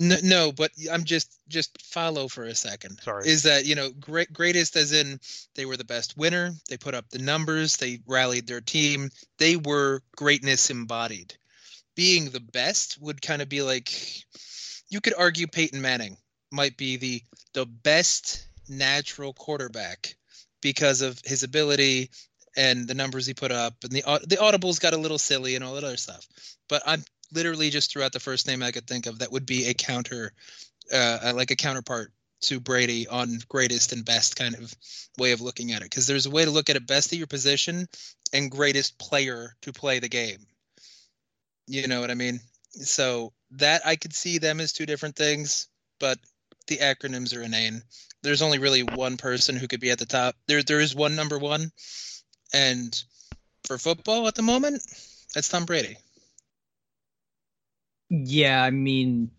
No, no, but I'm just just follow for a second. Sorry. Is that you know great greatest as in they were the best winner. They put up the numbers. They rallied their team. They were greatness embodied. Being the best would kind of be like you could argue Peyton Manning might be the the best natural quarterback because of his ability and the numbers he put up and the the audibles got a little silly and all that other stuff. But I'm literally just threw out the first name I could think of that would be a counter, uh, like a counterpart to Brady on greatest and best kind of way of looking at it. Because there's a way to look at it best at your position and greatest player to play the game. You know what I mean? So that I could see them as two different things, but the acronyms are inane. There's only really one person who could be at the top. There, there is one number one, and for football at the moment, that's Tom Brady. Yeah, I mean,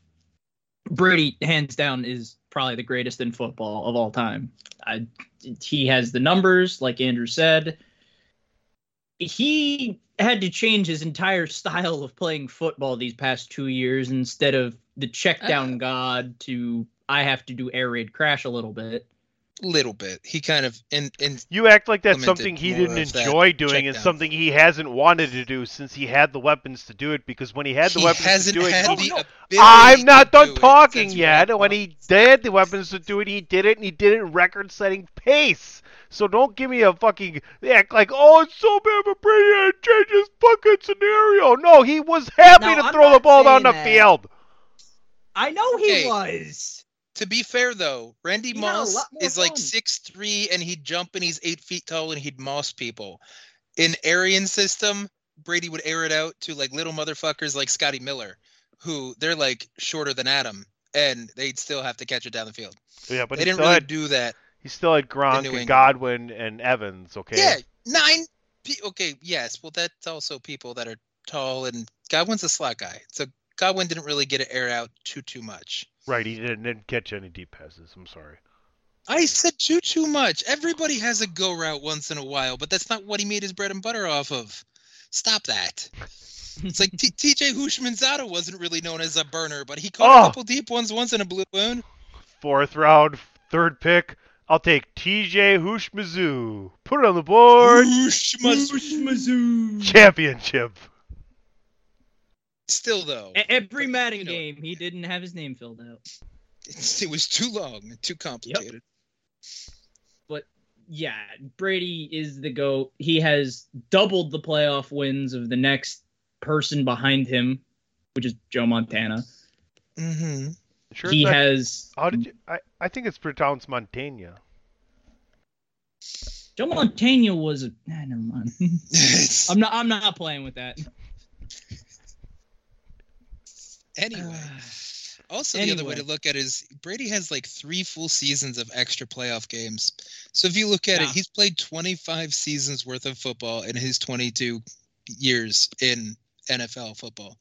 Brady, hands down, is probably the greatest in football of all time. I, he has the numbers, like Andrew said. He had to change his entire style of playing football these past two years instead of the check ah. down god to I have to do air raid crash a little bit. Little bit. He kind of and and You act like that's something he didn't enjoy doing and something he hasn't wanted to do since he had the weapons to do it. Because when he had the He weapons to hasn't do it, had Oh, the no. I'm not to done do talking since yet. When he did the weapons to do it, he did it, and he did it in record-setting pace. So don't give me a fucking act like, oh, it's so bad for Brady to change his fucking scenario. No, he was happy No, to I'm throw the ball down the that. field. I know he Okay. was. To be fair though, Randy He Moss lot more is like fun. six three and he'd jump and he's eight feet tall and he'd moss people. In Arians system, Brady would air it out to like little motherfuckers like Scotty Miller, who they're like shorter than Adam, and they'd still have to catch it down the field. Yeah, but they didn't really had- do that. He still had Gronk and Godwin and Evans. Okay. Yeah, nine. Pe- okay, yes. Well, that's also people that are tall, and Godwin's a slot guy, so Godwin didn't really get it air out too too much. Right. He didn't, didn't catch any deep passes. I'm sorry. I said too too much. Everybody has a go route once in a while, but that's not what he made his bread and butter off of. Stop that. It's like T- TJ Houshmandzadeh wasn't really known as a burner, but he caught Oh. a couple deep ones once in a blue moon. Fourth round, third pick. I'll take TJ Hushmazoo. Put it on the board. Championship. Still though, Every Madden game, he didn't have his name filled out. it was too long and too complicated. But yeah, Brady is the GOAT. He has doubled the playoff wins of the next person behind him, which is Joe Montana. Mm-hmm. Sure. he not- has How did you? I, I think it's pronounced Montana. Joe Montaigne was a nah, never mind. I'm not I'm not playing with that. Anyway, also the other way to look at it is Brady has like three full seasons of extra playoff games. So if you look at it, he's played 25 seasons worth of football in his 22 years in NFL football,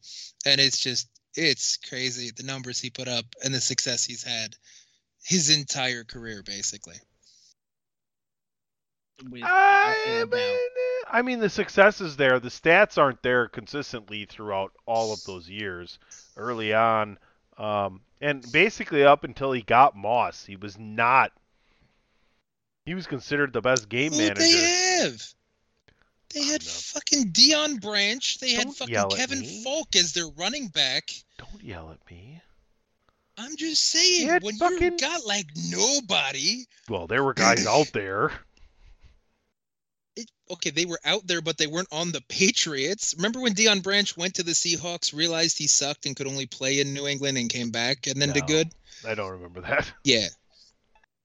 and it's just it's crazy the numbers he put up and the success he's had his entire career basically. I mean, I mean, the success is there. The stats aren't there consistently throughout all of those years. Early on, um, and basically up until he got Moss, he was not. He was considered the best game Who manager. they have? They had fucking Deion Branch. They had Don't fucking yell at Kevin me. Faulk as their running back. Don't yell at me. I'm just saying, had when fucking- you got like nobody, Well, there were guys out there. it, okay, they were out there, but they weren't on the Patriots. Remember when Deion Branch went to the Seahawks, realized he sucked and could only play in New England, and came back and then did No. good? I don't remember that. Yeah.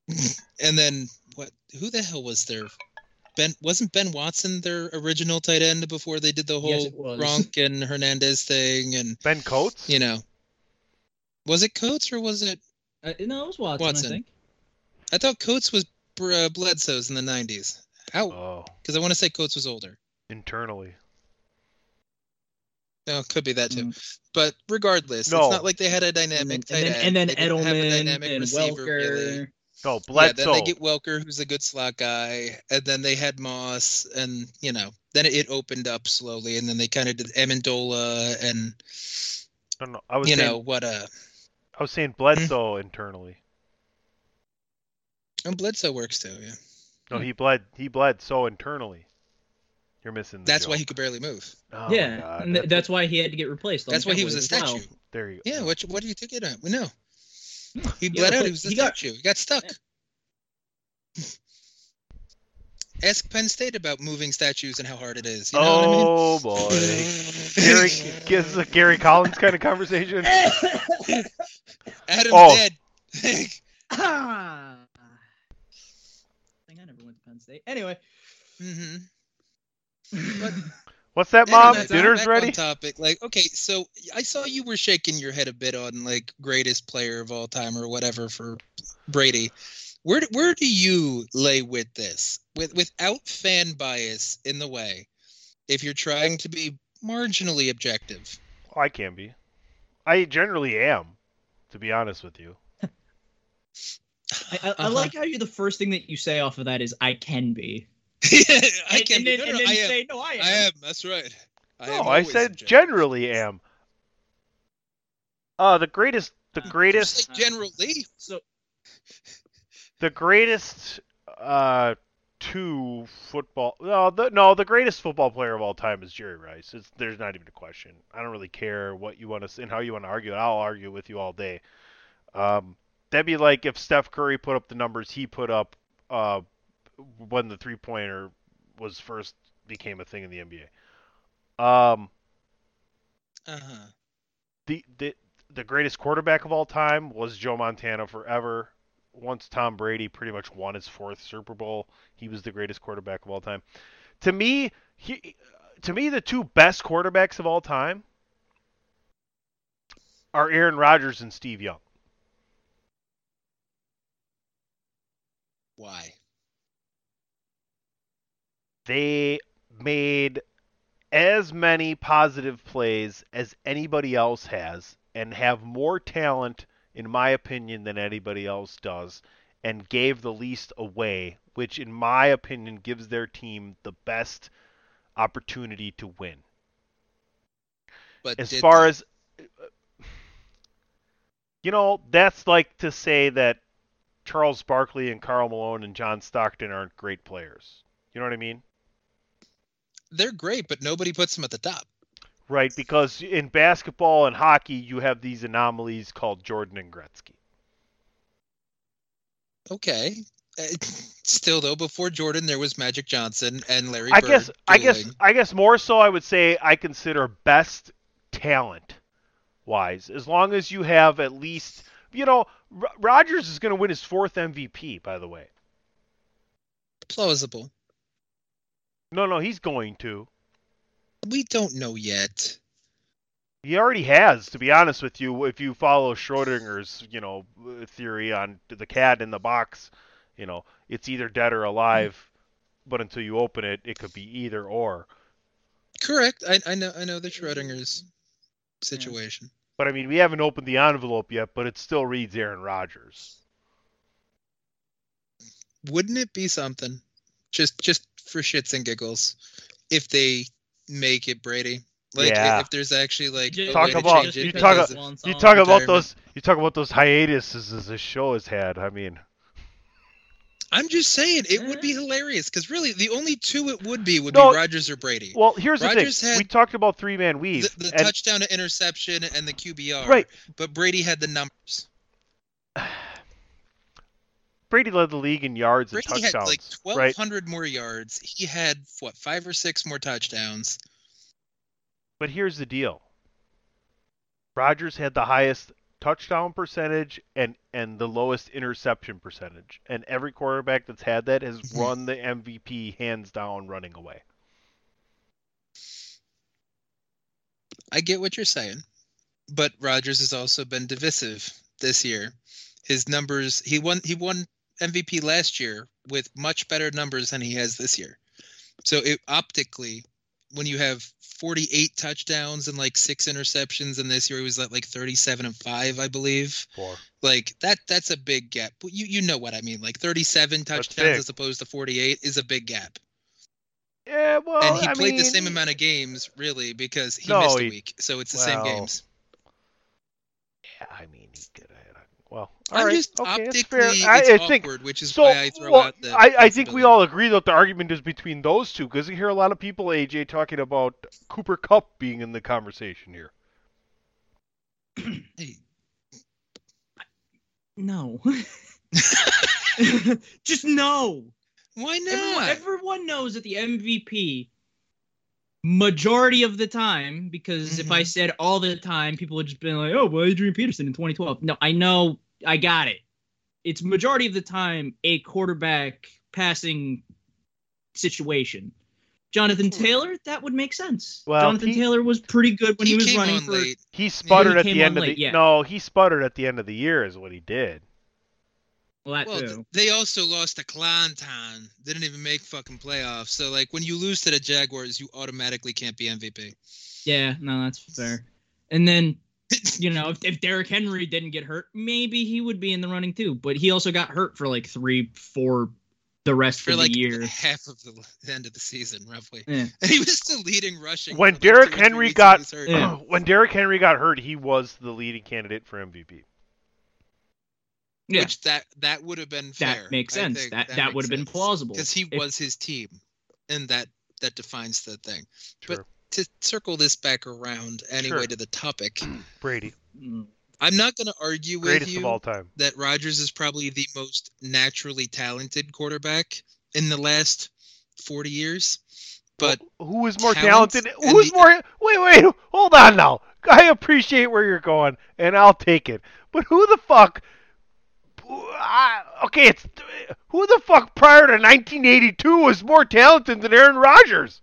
and then what? Who the hell was their Ben? Wasn't Ben Watson their original tight end before they did the whole Yes. Gronk and Hernandez thing? And Ben Coates. you know, was it Coates or was it Uh, no, it was Watson, Watson? I think. I thought Coates was uh, Bledsoe's in the '90s. How? Oh, Because I want to say Coates was older. internally. No, it could be that too. But regardless, No. it's not like they had a dynamic and tight then, end. and then They didn't have a Edelman dynamic and receiver, Welker. really. No, Yeah, Bledsoe. then they get Welker, who's a good slot guy, and then they had Moss, and you know, then it opened up slowly, and then they kind of did Amendola, and I don't know. I was you saying, know what? Uh, I was saying hmm? Bledsoe internally. and Bledsoe works too. Yeah, No, hmm. he bled. He bled so internally. You're missing. The that's why he could barely move. Oh yeah, God, and th- that's why he had to get replaced. That's the why he was a Cowboys as well. statue. There you go. Yeah, what what do you think it at? We know. He He bled got out. He was a he got- statue. He got stuck. Ask Penn State about moving statues and how hard it is. You know what I mean? oh boy, Gary, this is a Gary Collins kind of conversation. Adam's Oh. dead. Ah. I think I never went to Penn State. Anyway, hmm What's that, mom? that's Dinner's back ready. On topic, like, okay, so I saw you were shaking your head a bit on like greatest player of all time or whatever for Brady. Where do- where do you lay with this, with without fan bias in the way? If you're trying to be marginally objective, Oh, I can be. I generally am, to be honest with you. I, I, I Uh-huh. like how you the first thing that you say off of that is "I can be." I And- can and be. then- No, and no, then I you am. say, "No, I I am." am. That's right. I No, am Oh, I said generally am. Uh, the greatest, the Just greatest, like generally. So the greatest, uh, two football. No, the no, the greatest football player of all time is Jerry Rice. It's, there's not even a question. I don't really care what you want to say and how you want to argue. I'll argue with you all day. Um, that'd be like if Steph Curry put up the numbers he put up, uh, when the three pointer was first became a thing in the NBA. Um, Uh huh. the the the greatest quarterback of all time was Joe Montana forever. Once Tom Brady pretty much won his fourth Super Bowl, he was the greatest quarterback of all time. To me, he, to me, the two best quarterbacks of all time are Aaron Rodgers and Steve Young. Why? They made as many positive plays as anybody else has and have more talent, in my opinion, than anybody else does, and gave the least away, which, in my opinion, gives their team the best opportunity to win. But as far they? as you know, that's like to say that Charles Barkley and Karl Malone and John Stockton aren't great players. You know what I mean? They're great, but nobody puts them at the top. Right, because in basketball and hockey, you have these anomalies called Jordan and Gretzky. Okay. Uh, Still though, before Jordan, there was Magic Johnson and Larry I Bird. guess, I guess. I guess more so, I would say I consider best talent wise, as long as you have at least, you know, R- Rodgers is going to win his fourth MVP, by the way. plausible. No, no, he's going to. We don't know yet. He already has, to be honest with you. If you follow Schrodinger's, you know, theory on the cat in the box, you know, it's either dead or alive. But until you open it, it could be either or. Correct. I, I know. I know the Schrodinger's situation. But I mean, we haven't opened the envelope yet, but it still reads Aaron Rodgers. Wouldn't it be something, just just for shits and giggles, if they make it Brady? Like Yeah. if there's actually like a talk way about change it you talk of you talk about those you talk about those hiatuses as this show has had. I mean, I'm just saying it would be eh. hilarious because really the only two it would be would No, be Rodgers or Brady. well, here's Rodgers the thing: had we talked about three man weave. the, the and- touchdown to interception and the QBR. Right. But Brady had the numbers. Brady led the league in yards Brady and had touchdowns. like right? 1,200 more yards. He had what five or six more touchdowns. But here's the deal: Rodgers had the highest touchdown percentage and and the lowest interception percentage, and every quarterback that's had that has Mm-hmm. run the MVP hands down, running away. I get what you're saying, but Rodgers has also been divisive this year. His numbers he won he won MVP last year with much better numbers than he has this year. So it optically when you have 48 touchdowns and like six interceptions and this year he was at like 37 and 5 I believe. Four. Like that that's a big gap. But you you know what I mean. Like 37 touchdowns as opposed to 48 is a big gap. Yeah, well, and he I played the same amount of games really because he No, missed a he- week. So it's the same games. Yeah, I mean, he could have. Well, I'm all right, just okay, that's optically, fair. it's I, I think awkward, which is so. why I throw well, out the I, I think we all agree that the argument is between those two because you hear a lot of people, AJ, talking about Cooper Kupp being in the conversation here. No. Just no. Why Everyone, not? everyone knows that the MVP majority of the time, because if Mm-hmm. I said all the time, people would just be like, "Oh, well, Adrian Peterson in 2012." No, I know, I got it. It's majority of the time a quarterback passing situation. Jonathan hmm. Taylor, that would make sense. Well, Jonathan he- Taylor was pretty good when he, He was running for. late. He sputtered he at the on end of the yeah. no, he sputtered at the end of the year is what he did. Well, that Well, too. th- they also lost to Clanton. Didn't even make fucking playoffs. So like when you lose to the Jaguars, you automatically can't be MVP. Yeah, no, that's fair. And then, you know, if, if Derrick Henry didn't get hurt, maybe he would be in the running too. But he also got hurt for like three, four, the rest For of like the year. half of the the end of the season, roughly. Yeah. And he was the leading rushing. When for, like, Derrick two or three Henry got when he hurt. when Derrick Henry got hurt, he was the leading candidate for MVP. Yeah. Which that that would have been That makes sense. think That- that would have been plausible. because he If- was his team, and that that defines the thing. Sure. But to circle this back around anyway Sure. to the topic, Brady, Mm. I'm not going to argue with greatest you of all time. that Rodgers is probably the most naturally talented quarterback in the last 40 years. but Who is more talented? Who's the- more? Wait, wait, hold on now. I appreciate where you're going, and I'll take it. But who the fuck? I, okay, it's who the fuck prior to 1982 was more talented than Aaron Rodgers?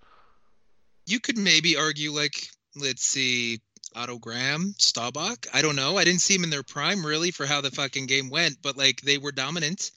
You could maybe argue like let's see Otto Graham, Staubach. I don't know. I didn't see him in their prime really for how the fucking game went, but like they were dominant.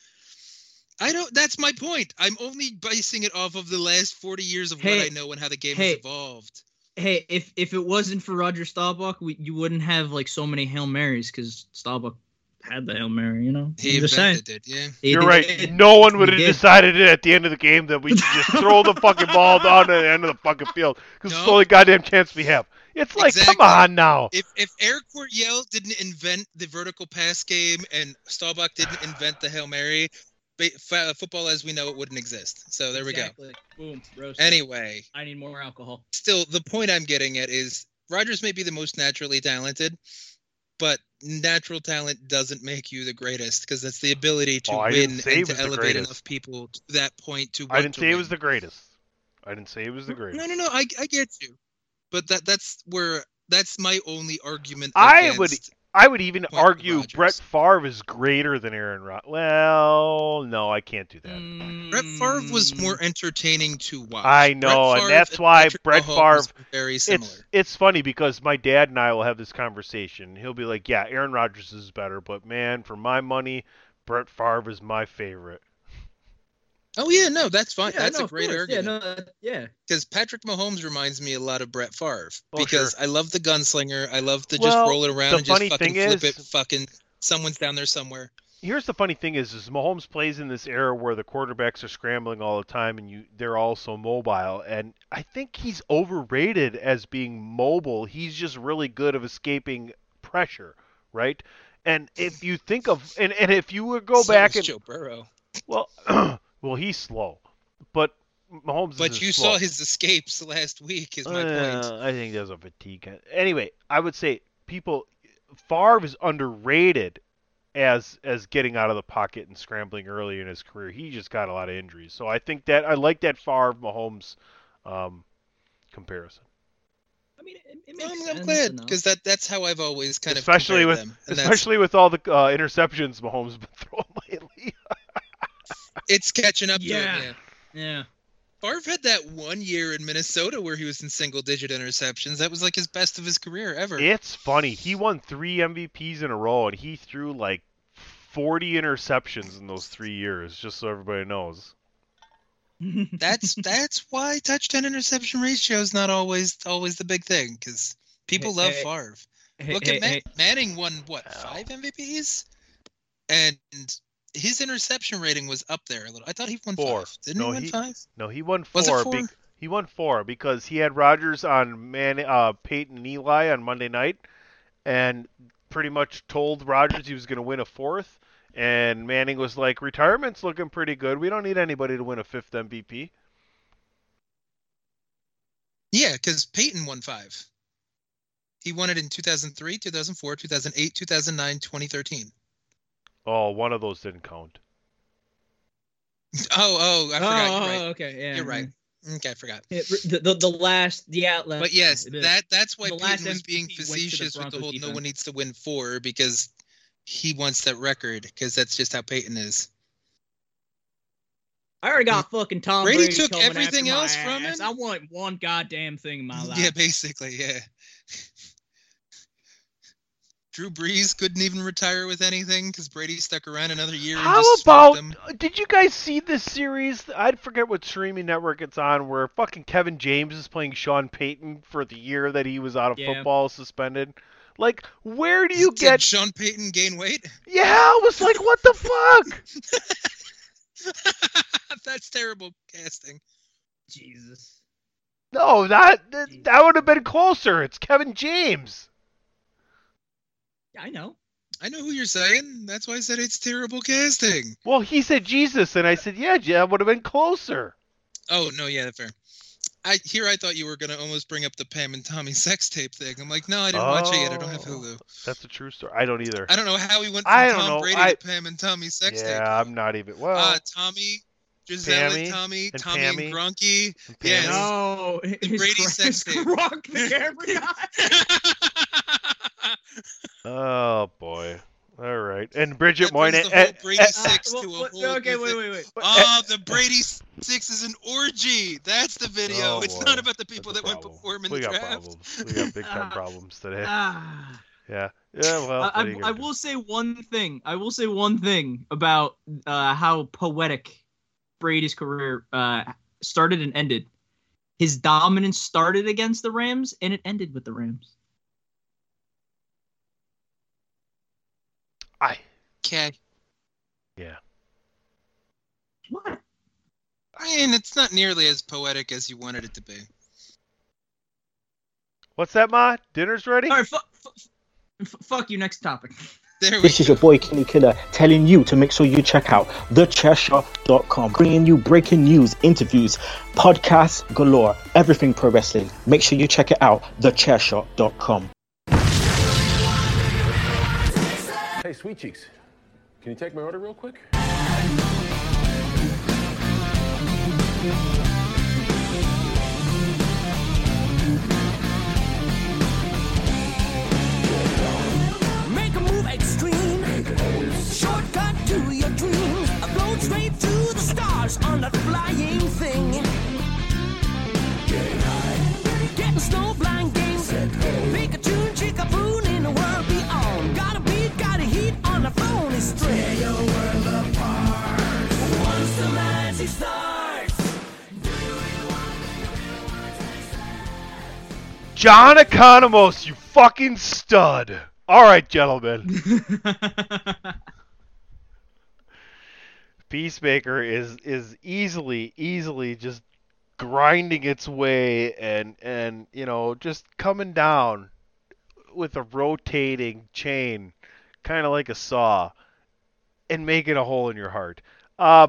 I don't. That's my point. I'm only basing it off of the last 40 years of Hey, what I know and how the game hey. has evolved. Hey, if if it wasn't for Roger Staubach, we, you wouldn't have like so many hail marys because Staubach had the hail mary. You know, He I'm just saying. invented it, yeah. You're did- right. No one would have did. decided it at the end of the game that we just throw the fucking ball down to the end of the fucking field because it's the only goddamn chance we have. It's like, Exactly. come on now. If if Air Coryell didn't invent the vertical pass game and Staubach didn't invent the hail mary, football as we know it wouldn't exist. So there we go. Exactly. Boom. Roast. Anyway, I need more alcohol. still the point I'm getting at is Rodgers may be the most naturally talented, but natural talent doesn't make you the greatest because that's the ability to Oh, win didn't say he and to elevate enough people to that point to. I didn't to say it was the greatest. I didn't say it was the greatest. No, no, no. I I get you, but that that's where that's my only argument. I would I would even Point argue Rodgers. Brett Favre is greater than Aaron Rodgers. Well, no, I can't do that. Mm, Brett Favre was more entertaining to watch. I know, and Favre that's why Patrick Brett Mahomes Favre. were very similar. It's it's funny because my dad and I will have this conversation. He'll be like, "Yeah, Aaron Rodgers is better, but man, for my money, Brett Favre is my favorite." Oh yeah, no, that's fine. Yeah, that's no, a great course. argument. Yeah, no, that- yeah. because Patrick Mahomes reminds me a lot of Brett Favre Oh, because sure. I love the gunslinger. I love the Well, just roll it around the and just funny fucking thing flip is- it. Fucking someone's down there somewhere. Here's the funny thing is, is Mahomes plays in this era where the quarterbacks are scrambling all the time, and you they're all so mobile. And I think he's overrated as being mobile. He's just really good of escaping pressure, right? And if you think of and, and if you would go So back and Joe Burrow. well, well he's slow, but Mahomes. But isn't you slow. saw his escapes last week. Is my point. Uh, I think there's a fatigue. Anyway, I would say people Favre is underrated as as getting out of the pocket and scrambling early in his career. He just got a lot of injuries, so I think that I like that Favre Mahomes um, comparison. I mean, it, it makes I'm, sense. I'm glad because that that's how I've always kind especially of with compared them. That's- especially with all the uh, interceptions Mahomes been throwing lately. It's catching up Yeah. to it. Yeah. Yeah. Favre had that one year in Minnesota where he was in single digit interceptions. That was like his best of his career ever. It's funny. He won three MVPs in a row, and he threw like 40 interceptions in those three years. Just so everybody knows. that's that's why touchdown interception ratio is not always always the big thing because people Hey, love hey, Favre. Hey, Look hey, at Man- hey. Manning won what five MVPs, and his interception rating was up there a little. I thought he won Four. five. Didn't no, he win five? No, he won four. Was it four. bec- he won four because he had Rodgers on Man, uh, Peyton and Eli on Monday night, and pretty much told Rodgers he was going to win a fourth. And Manning was like, "Retirement's looking pretty good. We don't need anybody to win a fifth MVP." Yeah, because Peyton won five. He won it in 2003, 2004, 2008, 2009, 2013. Oh, one of those didn't count. Oh, oh, I forgot. Oh, You're right. Oh, okay, yeah. You're right. Mm-hmm. Okay, I forgot. It, the, the the last the outlet. But yes, that that's why The Peyton last was being MVP went the facetious with the Broncos whole no one needs to win four because he wants that record because that's just how Peyton is. I already got mm. fucking Tom Brady Brady, took everything after my else from him? I want one goddamn thing in my life. Yeah, basically, yeah. Drew Brees couldn't even retire with anything because Brady stuck around another year. And How just about? him. Did you guys see this series? I forget what streaming network it's on, where fucking Kevin James is playing Sean Payton for the year that he was out of Yeah. football suspended. Like, where do you Did get? Sean Payton gain weight? Yeah, I was like, what the fuck? That's terrible casting. Jesus. No, that that, that would have been closer. It's Kevin James. Yeah, I know. I know who you're saying. That's why I said it's terrible casting. Well, he said Jesus, and I said, yeah, that would have been closer. Oh no, yeah, fair. I here I thought you were gonna almost bring up the Pam and Tommy sex tape thing. I'm like, no, I didn't watch it yet. I don't have Hulu. That's a true story. I don't either. I don't know how he went from I don't Tom know. Brady I- to Pam and Tommy sex yeah, tape. I'm not even. Well, Uh, Tommy Gisele Pammy and Tommy, and Tommy Pammy and Grunky. and Yes. No, The Brady Gr- sex tape. Gronk, the camera guy. Oh boy. All right. And Bridget That brings Moynahan. the whole eh, Brady eh, Six Well, to a what- whole okay, new wait, wait, wait. Oh, the Brady Six is an orgy. That's the video. Oh, it's boy. not about the people That's that went before him in we the got draft. problems. We got big time Ah. problems today. Ah. Yeah. Yeah. Well, I, what are you I, I will say one thing. I will say one thing about uh, how poetic Brady's career uh, started and ended. His dominance started against the Rams, and it ended with the Rams. I. Okay. Yeah. What? I mean, it's not nearly as poetic as you wanted it to be. What's that, Ma? Dinner's ready. All right, fu- fu- f- fuck you. Next topic. There we This is your boy Kenny Killer telling you to make sure you check out thechairshot.com, bringing you breaking news, interviews, podcasts galore, everything pro wrestling. Make sure you check it out, thechairshot.com. Hey, Sweet Cheeks, can you take my order real quick? Stars on that flying thing. Getting high. Getting snow blind games. Pikachu and Chickapoo in the world beyond. Got a beat, got a heat on the phone. It's Tear your world apart. Once the magic starts. John Economos, you fucking stud. All right, gentlemen. Peacemaker is is easily easily just grinding its way and and you know just coming down with a rotating chain, kind of like a saw, and making a hole in your heart. Uh,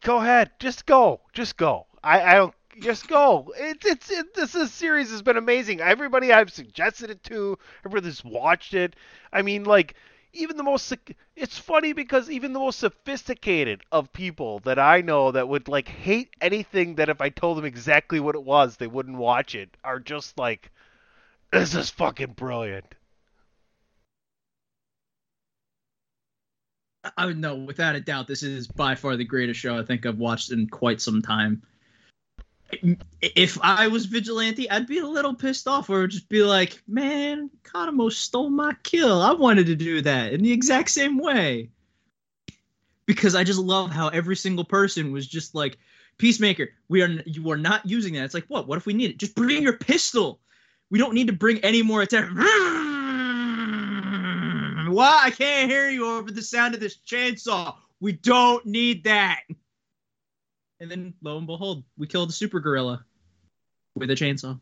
go ahead, just go, just go. I, I don't just go. It's it's it, this this series has been amazing. Everybody I've suggested it to, everybody's watched it. I mean, like even the most it's funny because even the most sophisticated of people that I know that would like hate anything that if I told them exactly what it was, they wouldn't watch it are just like this is fucking brilliant. I would know without a doubt this is by far the greatest show I think I've watched in quite some time. If I was vigilante, I'd be a little pissed off, or just be like, "Man, Kodomo stole my kill. I wanted to do that in the exact same way." Because I just love how every single person was just like, "Peacemaker, we are you are not using that." It's like, what? What if we need it? Just bring your pistol. We don't need to bring any more attack. Why? I can't hear you over the sound of this chainsaw. We don't need that. And then, lo and behold, we killed the super gorilla with a chainsaw.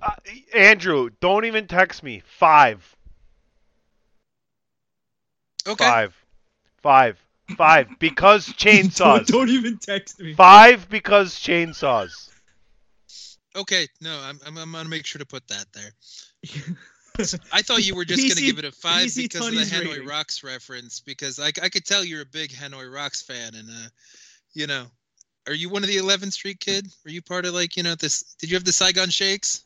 Uh, Andrew, don't even text me. Five. Okay. Five. Five. Five. Because chainsaws. Don't, don't even text me. Five because chainsaws. Okay, no, I'm, I'm, I'm gonna make sure to put that there. I thought you were just gonna give it a five PC because of the Tony's Hanoi rating. Rocks reference. Because I, I could tell you're a big Hanoi Rocks fan, and uh, you know, are you one of the 11th Street kid? Were you part of like you know this? Did you have the Saigon Shakes?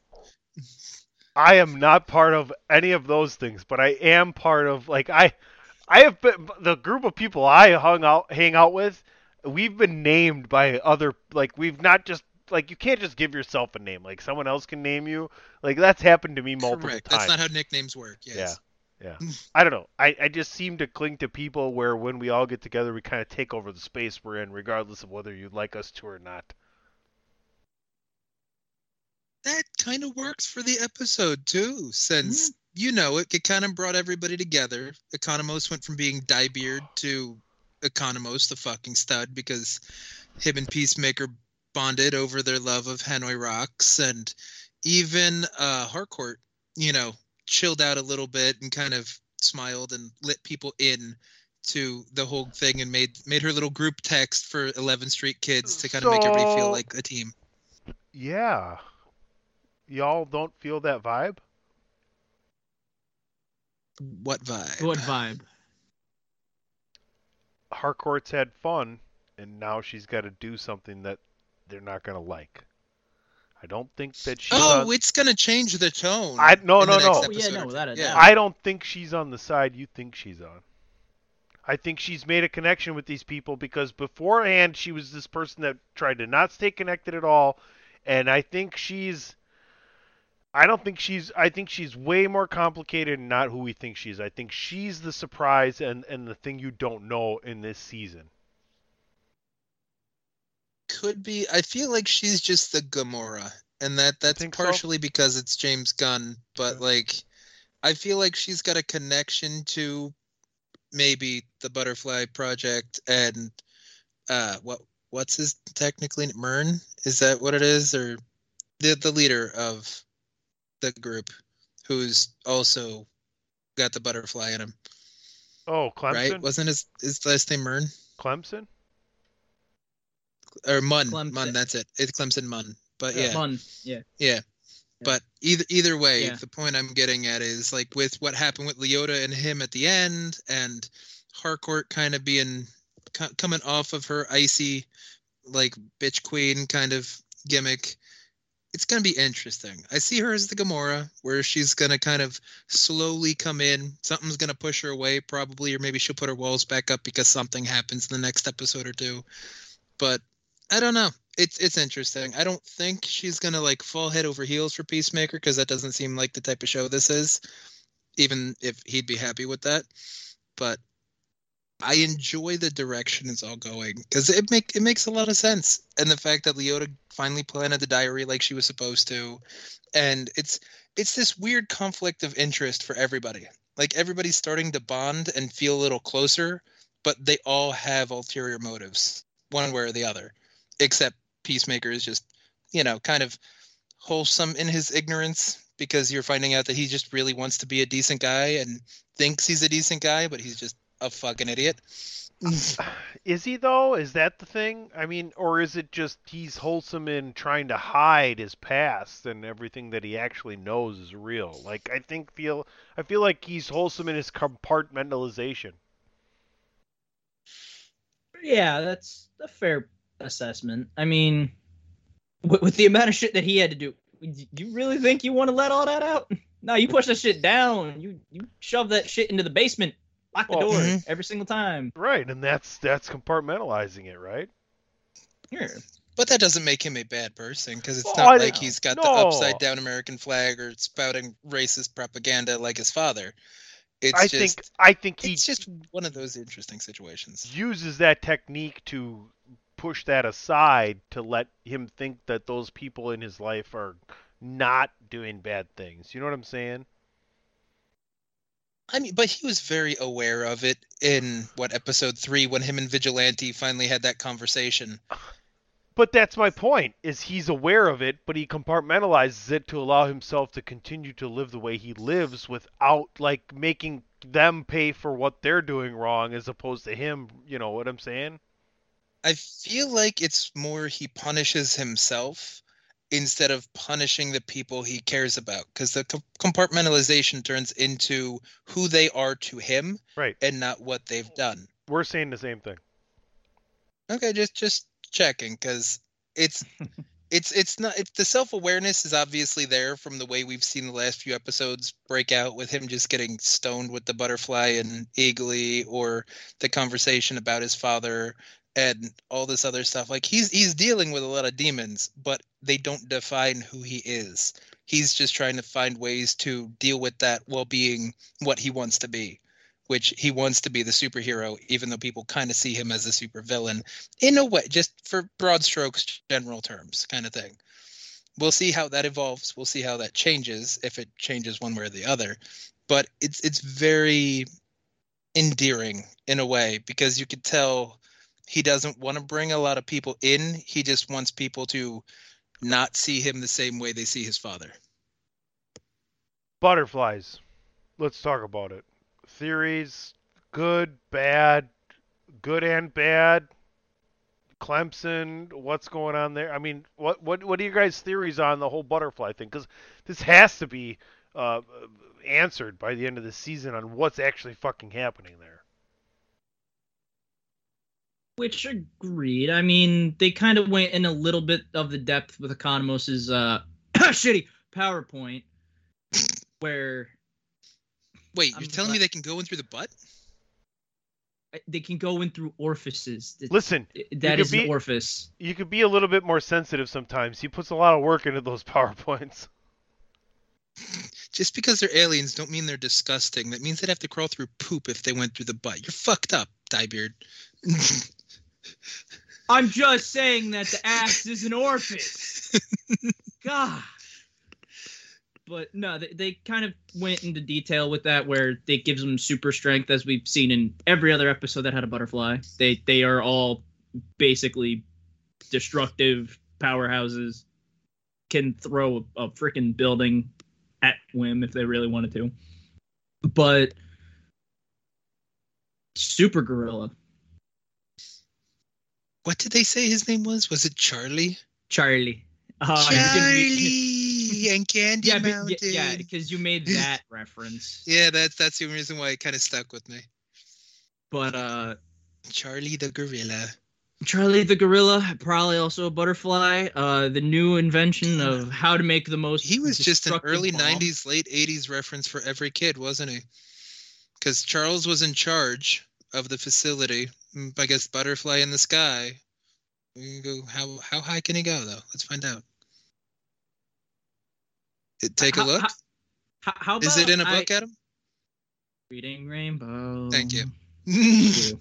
I am not part of any of those things, but I am part of like I I have been the group of people I hung out hang out with, we've been named by other like we've not just like you can't just give yourself a name. Like someone else can name you. Like that's happened to me multiple Correct. times. That's not how nicknames work. Yes. Yeah. Yeah. I don't know. I, I just seem to cling to people where when we all get together, we kind of take over the space we're in, regardless of whether you'd like us to or not. that kind of works for the episode too, since you know it, it kind of brought everybody together. Economos went from being Dyebeard to Economos, the fucking stud, because him and Peacemaker bonded over their love of Hanoi Rocks, and even uh, Harcourt, you know, chilled out a little bit and kind of smiled and let people in to the whole thing and made made her little group text for 11th Street kids to kind of make everybody feel like a team. Yeah. Y'all don't feel that vibe? What vibe? What vibe? Harcourt's had fun, and now she's got to do something that they're not going to like. I don't think that she's. Oh, on- it's gonna change the tone. I no no no. next Oh, yeah, no, or without a I don't think she's on the side you think she's on. I think she's made a connection with these people because beforehand she was this person that tried to not stay connected at all, and I think she's. I don't think she's. I think she's way more complicated and not who we think she is. I think she's the surprise and and the thing you don't know in this season. Could be. I feel like she's just the Gamora, and that that's think so? partially because it's James Gunn. But like, I feel like she's got a connection to maybe the Butterfly Project and uh, what what's his technically Murn? Is that what it is, or the the leader of the group, who's also got the butterfly in him, Oh, Clemson. right? Wasn't his his last name Murn Clemson. Or Murn? Clemson. Murn. That's it. It's Clemson Munn. But Yeah, yeah, Fun. Yeah. Yeah. But either either way, Yeah. the point I'm getting at is like with what happened with Leota and him at the end, and Harcourt kind of being co- coming off of her icy, like bitch queen kind of gimmick. It's gonna be interesting. I see her as the Gamora, where she's gonna kind of slowly come in. Something's gonna push her away, probably, or maybe she'll put her walls back up because something happens in the next episode or two. But I don't know. It's it's interesting. I don't think she's gonna like fall head over heels for Peacemaker because that doesn't seem like the type of show this is. Even if he'd be happy with that, but I enjoy the direction it's all going because it make it makes a lot of sense, and the fact that Leota finally planted the diary like she was supposed to, and it's it's this weird conflict of interest for everybody. Like everybody's starting to bond and feel a little closer, but they all have ulterior motives, one way or the other except Peacemaker is just, you know, kind of wholesome in his ignorance because you're finding out that he just really wants to be a decent guy and thinks he's a decent guy, but he's just a fucking idiot. Is he though? Is that the thing? I mean, or is it just he's wholesome in trying to hide his past and everything that he actually knows is real? Like I think feel I feel like he's wholesome in his compartmentalization. Yeah, that's a fair assessment. I mean, with, with the amount of shit that he had to do, do you really think you want to let all that out? No, you push that shit down. You you shove that shit into the basement, lock the Well, door Mhm. every single time. Right, and that's that's compartmentalizing it, right? Here, But that doesn't make him a bad person because it's Oh, not I like he's got the upside down American flag or spouting racist propaganda like his father. It's I just think I think he it's just one of those interesting situations. uses that technique to push that aside to let him think that those people in his life are not doing bad things. You know what I'm saying? I mean, but he was very aware of it in what episode three when him and Vigilante finally had that conversation. But that's my point. Is he's aware of it, but he compartmentalizes it to allow himself to continue to live the way he lives without like making them pay for what they're doing wrong as opposed to him, you know what I'm saying? I feel like it's more he punishes himself instead of punishing the people he cares about because the co- compartmentalization turns into who they are to him Right. and not what they've done. We're saying the same thing. Okay, just just checking because it's it's it's not it's the self awareness is obviously there from the way we've seen the last few episodes break out with him just getting stoned with the butterfly and Eagly or the conversation about his father and all this other stuff. Like he's he's dealing with a lot of demons, but they don't define who he is. He's just trying to find ways to deal with that while being what he wants to be, which he wants to be the superhero, even though people kind of see him as a supervillain in a way, just for broad strokes, general terms, kind of thing. We'll see how that evolves. We'll see how that changes, if it changes one way or the other. But it's it's very endearing in a way because you could tell he doesn't want to bring a lot of people in. He just wants people to not see him the same way they see his father. Butterflies. Let's talk about it. Theories, good, bad, good and bad. Clemson, what's going on there? I mean, what what what are you guys' theories on the whole butterfly thing? Because this has to be uh, answered by the end of the season on what's actually fucking happening there. Which agreed. I mean, they kind of went in a little bit of the depth with Economos's uh shitty PowerPoint, where Wait, you're I'm telling me they can go in through the butt? they can go in through orifices. That- Listen, that you is could an be- orifice. You could be a little bit more sensitive sometimes. He puts a lot of work into those PowerPoints. Just because they're aliens don't mean they're disgusting. That means they'd have to crawl through poop if they went through the butt. You're fucked up, Dyebeard. I'm just saying that the ass is an orifice. God. But no, they, they kind of went into detail with that, where they gives them super strength, as we've seen in every other episode that had a butterfly. They they are all basically destructive powerhouses, can throw a, a freaking building at whim if they really wanted to. But super gorilla, what did they say his name was? Was it Charlie? Charlie. Uh, he's gonna be- Charlie and Candy yeah, Mountain. yeah, yeah, because you made that reference. Yeah, that's that's the reason why it kind of stuck with me. But uh, Charlie the gorilla. Charlie the gorilla, probably also a butterfly. Uh, the new invention of how to make the most. He was just an early bomb. '90s, late '80s reference for every kid, wasn't he? Because Charles was in charge of the facility. Mm, I guess butterfly in the sky. We can go. How how high can he go though? Let's find out. It- Take a How- look. How, how, how Is it in a book, I- Adam? Reading Rainbow. Thank you.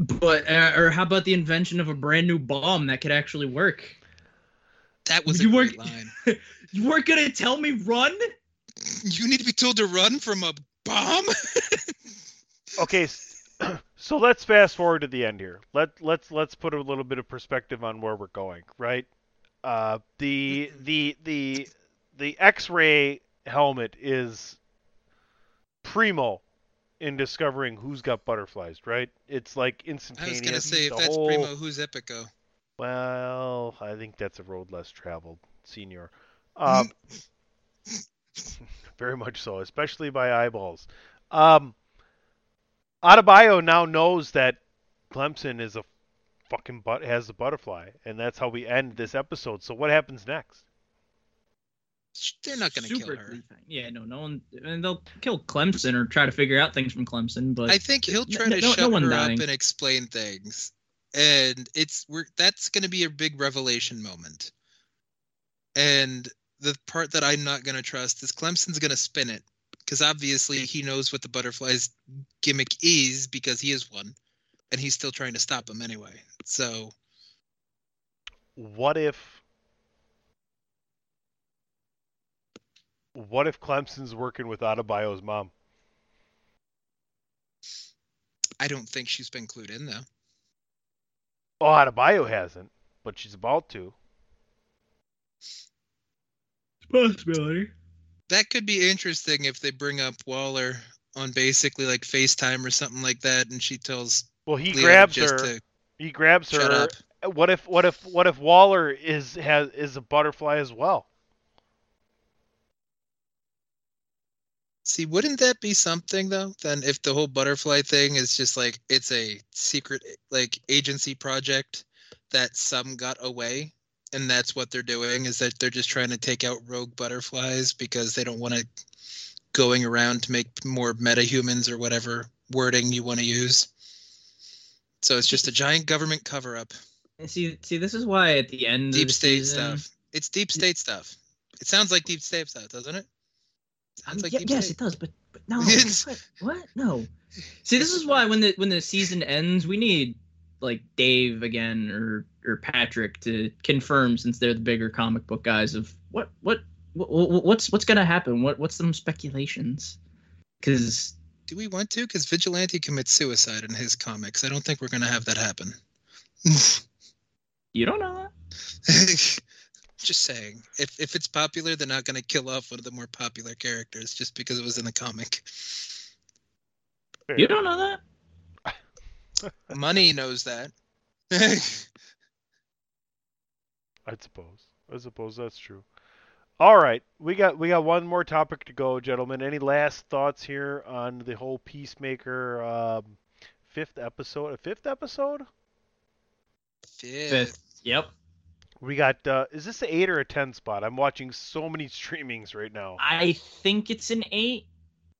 But uh, or how about the invention of a brand new bomb that could actually work? That was you a weren't great line. you weren't gonna tell me run. You need to be told to run from a bomb. Okay, so let's fast forward to the end here. Let let's let's put a little bit of perspective on where we're going, right? Uh, the the the the X-ray helmet is primo in discovering who's got butterflies, right? It's like instantaneous. I was gonna say if The that's whole- primo, who's Epico? Well, I think that's a road less traveled, senior. Um, very much so, especially by eyeballs. Um, Adebayo now knows that Clemson is a fucking butt has a butterfly, and that's how we end this episode. So what happens next? They're not gonna kill her. defense. Yeah, no, no one, and they'll kill Clemson or try to figure out things from Clemson. But I think he'll try no- to no- no shut one her dying. up and explain things, and it's we're that's going to be a big revelation moment. And the part that I'm not going to trust is Clemson's going to spin it because obviously he knows what the butterfly's gimmick is because he is one, and he's still trying to stop him anyway. So What if what if Clemson's working with Adebayo's mom? I don't think she's been clued in though. Oh, Adebayo hasn't, but she's about to. possibility. That could be interesting if they bring up Waller on basically like FaceTime or something like that, and she tells Well, he Leo grabs just her. to He grabs her. What if what if what if Waller is has is a butterfly as well? See, wouldn't that be something though? Then if the whole butterfly thing is just like it's a secret like agency project that some got away and that's what they're doing is that they're just trying to take out rogue butterflies because they don't want to going around to make more metahumans or whatever wording you want to use. So it's just a giant government cover up. See, see, this is why at the end Deep of the state season, stuff. It's deep state stuff. It sounds like deep state stuff, doesn't it? Sounds um, like Yeah, deep yes, state. it does, but, but no. what? what? No. See, this is why when the when the season ends, we need like Dave again or or Patrick to confirm since they're the bigger comic book guys of what what, what what's what's gonna happen. What what's some speculations? Because Do we want to? Because Vigilante commits suicide in his comics. I don't think we're going to have that happen. you don't know that. just saying. If if it's popular, they're not going to kill off one of the more popular characters just because it was in the comic. You don't know that. Money knows that. I suppose. I suppose that's true. All right, we got we got one more topic to go, gentlemen. Any last thoughts here on the whole Peacemaker um, fifth episode. A fifth episode? Fifth. Yep. We got. Uh, is this an eight or a ten spot? I'm watching so many streamings right now. I think it's an eight.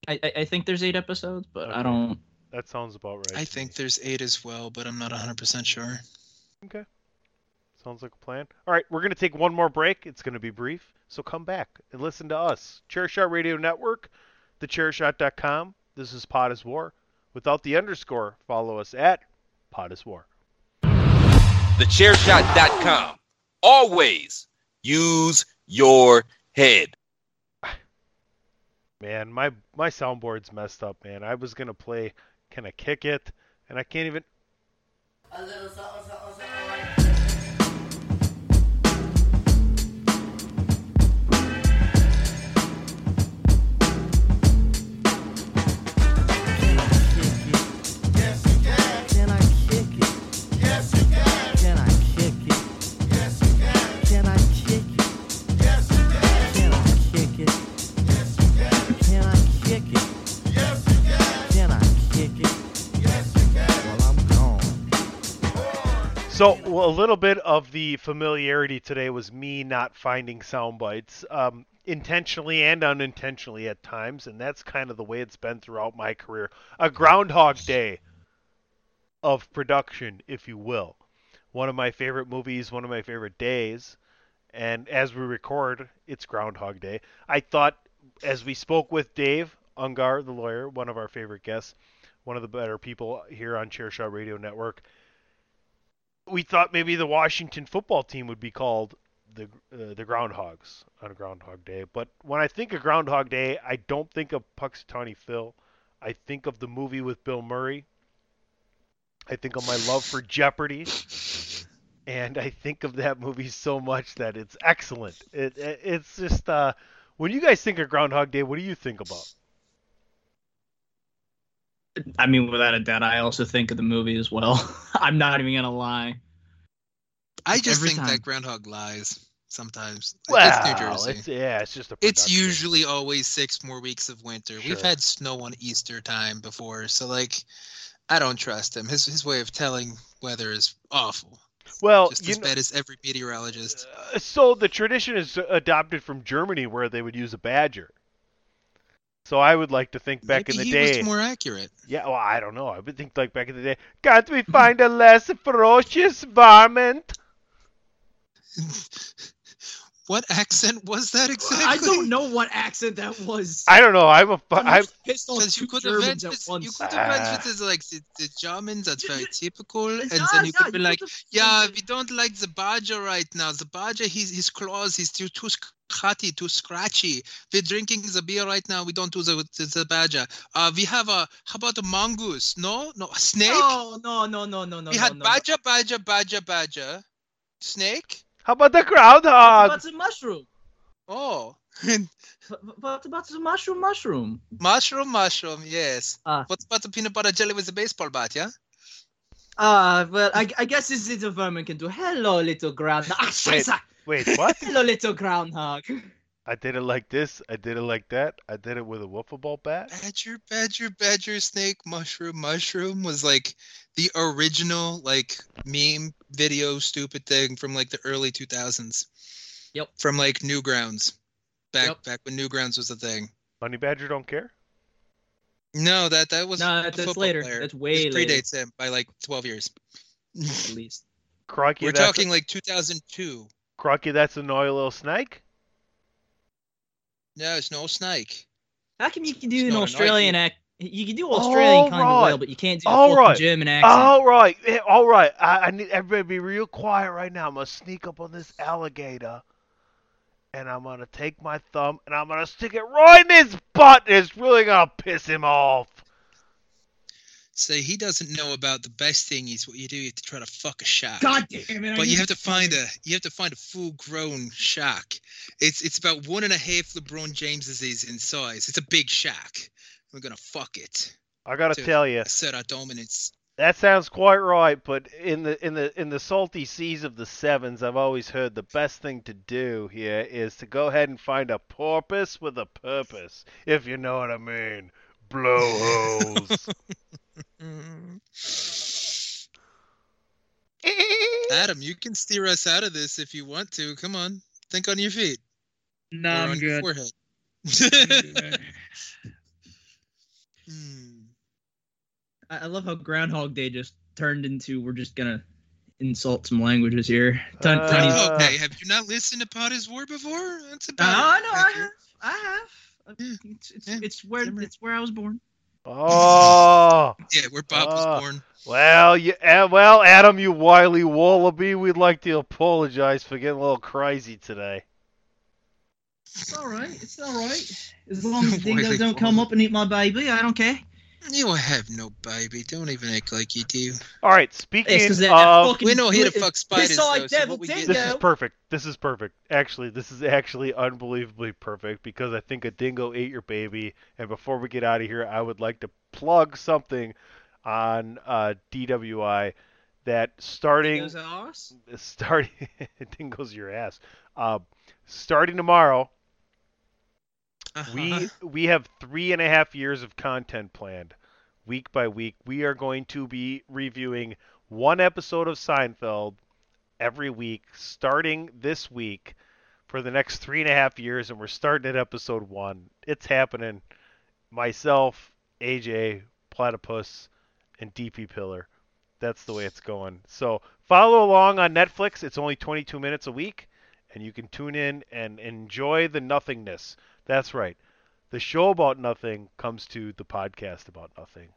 I, I, I think there's eight episodes, but I don't. That sounds about right. I think there's eight as well, but I'm not 100% sure. Okay. Sounds like a plan. All right, we're going to take one more break. It's going to be brief, so come back and listen to us. Chairshot Radio Network, thechairshot.com. This is Pod is War. Without the underscore, follow us at Pod is War. Thechairshot.com. Always use your head. Man, my my soundboard's messed up, man. I was going to play Can I Kick It? And I can't even. Can So well, a little bit of the familiarity today was me not finding sound bites, um, intentionally and unintentionally at times, and that's kind of the way it's been throughout my career. A Groundhog Day of production, if you will. One of my favorite movies, one of my favorite days, and as we record, it's Groundhog Day. I thought, as we spoke with Dave Ungar, the lawyer, one of our favorite guests, one of the better people here on Chairshot Radio Network we thought maybe the Washington football team would be called the uh, the Groundhogs on Groundhog Day. But when I think of Groundhog Day, I don't think of Punxsutawney Phil. I think of the movie with Bill Murray. I think of my love for Jeopardy. And I think of that movie so much that it's excellent. It, it it's just uh, when you guys think of Groundhog Day, what do you think about? I mean, without a doubt, I also think of the movie as well. I'm not even gonna lie. I just Every think time. that Groundhog lies sometimes. Like, it's New Well, Jersey. it's- yeah, it's just a It's usually always six more weeks of winter. We've had snow on Easter time before, so like, I don't trust him. His his way of telling weather is awful. Well, just you as know- bad as every meteorologist. Uh, So the tradition is adopted from Germany, where they would use a badger. So I would like to think back Maybe in the he day. was more accurate. Yeah, well, I don't know. I would think like back in the day. Can't we find a less ferocious varmint? What accent was that exactly? I don't know what accent that was. I don't know. I'm a. fu- I'm. pissed off Because you could have Germans went at with, you could have went Ah. with this, like the, the Germans. That's very typical, and Yeah, then you yeah, could be you like, "Yeah, we don't like the badger right now. The badger, his his claws, he's too too cutty, too scratchy. We're drinking the beer right now. We don't do the the, the badger. Uh, we have a how about a mongoose? No, no, a snake. No, no, no, no, no, no. we had no. badger, badger, badger, badger, snake. How about the groundhog? What about the mushroom? Oh, What- What about the mushroom? Mushroom. mushroom, mushroom. Yes. Ah. What about the peanut butter jelly with the baseball bat? Yeah. Ah, well, I, I guess this little vermin can do. Hello, little groundhog. Ah, Wait, what? Hello, little groundhog. I did it like this. I did it like that. I did it with a wiffle ball bat. Badger, badger, badger, snake, mushroom, mushroom was like the original like meme video stupid thing from like the early 2000s. Yep. From like Newgrounds. Back Yep. back when Newgrounds was a thing. Bunny badger don't care. No, that that was No, a that's later. player. That's way This later. predates him by like 12 years. At least. Crocky, We're that's talking like 2002. Crocky, that's a naughty little snake. No, it's no snake. How come you can do It's an Australian knife. act? You can do Australian kind of well, but you can't do the All fucking right. German accent. All right. All right. I, I need everybody to be real quiet right now. I'm gonna sneak up on this alligator, and I'm gonna take my thumb and I'm gonna stick it right in his butt. And it's really gonna piss him off. Say he doesn't know about the best thing is what you do. You have to try to fuck a shark. God damn it! I But you have to find a you have to find a full grown shark. It's it's about one and a half LeBron Jameses in size. It's a big shark. We're gonna fuck it. I gotta to tell you, assert our dominance. that sounds quite right. But in the in the in the salty seas of the sevens, I've always heard the best thing to do here is to go ahead and find a porpoise with a purpose, if you know what I mean blowholes. Adam, you can steer us out of this if you want to. Come on, think on your feet. No, I'm good. forehead. Hmm. I-, love how Groundhog Day just turned into we're just gonna insult some languages here. T- uh, oh, okay, have you not listened to Pot War before? That's about. Uh, oh no, I have. I have. It's, it's, it's where it's where I was born. Oh. Yeah, where Bob was born. Well, you, uh, well, Adam, you wily wallaby, we'd like to apologize for getting a little crazy today. It's all right. It's all right. As long as dingoes don't come up and eat my baby, I don't care. You have no baby. Don't even act like you do. All right, speaking It's 'cause of, fucking We know he to split- fuck spiders, Piss-eyed so what we get- this is perfect. This is perfect. Actually, this is actually unbelievably perfect because I think a dingo ate your baby. And before we get out of here, I would like to plug something on uh, DWI that starting Dingo's starting dingoes your ass. Uh, starting tomorrow, we we have three and a half years of content planned, week by week. We are going to be reviewing one episode of Seinfeld every week, starting this week for the next three and a half years, and we're starting at episode one. It's happening. Myself, AJ, Platypus, and DP Pillar. That's the way it's going. So follow along on Netflix. It's only 22 minutes a week, and you can tune in and enjoy the nothingness. That's right. The show about nothing comes to the podcast about nothing.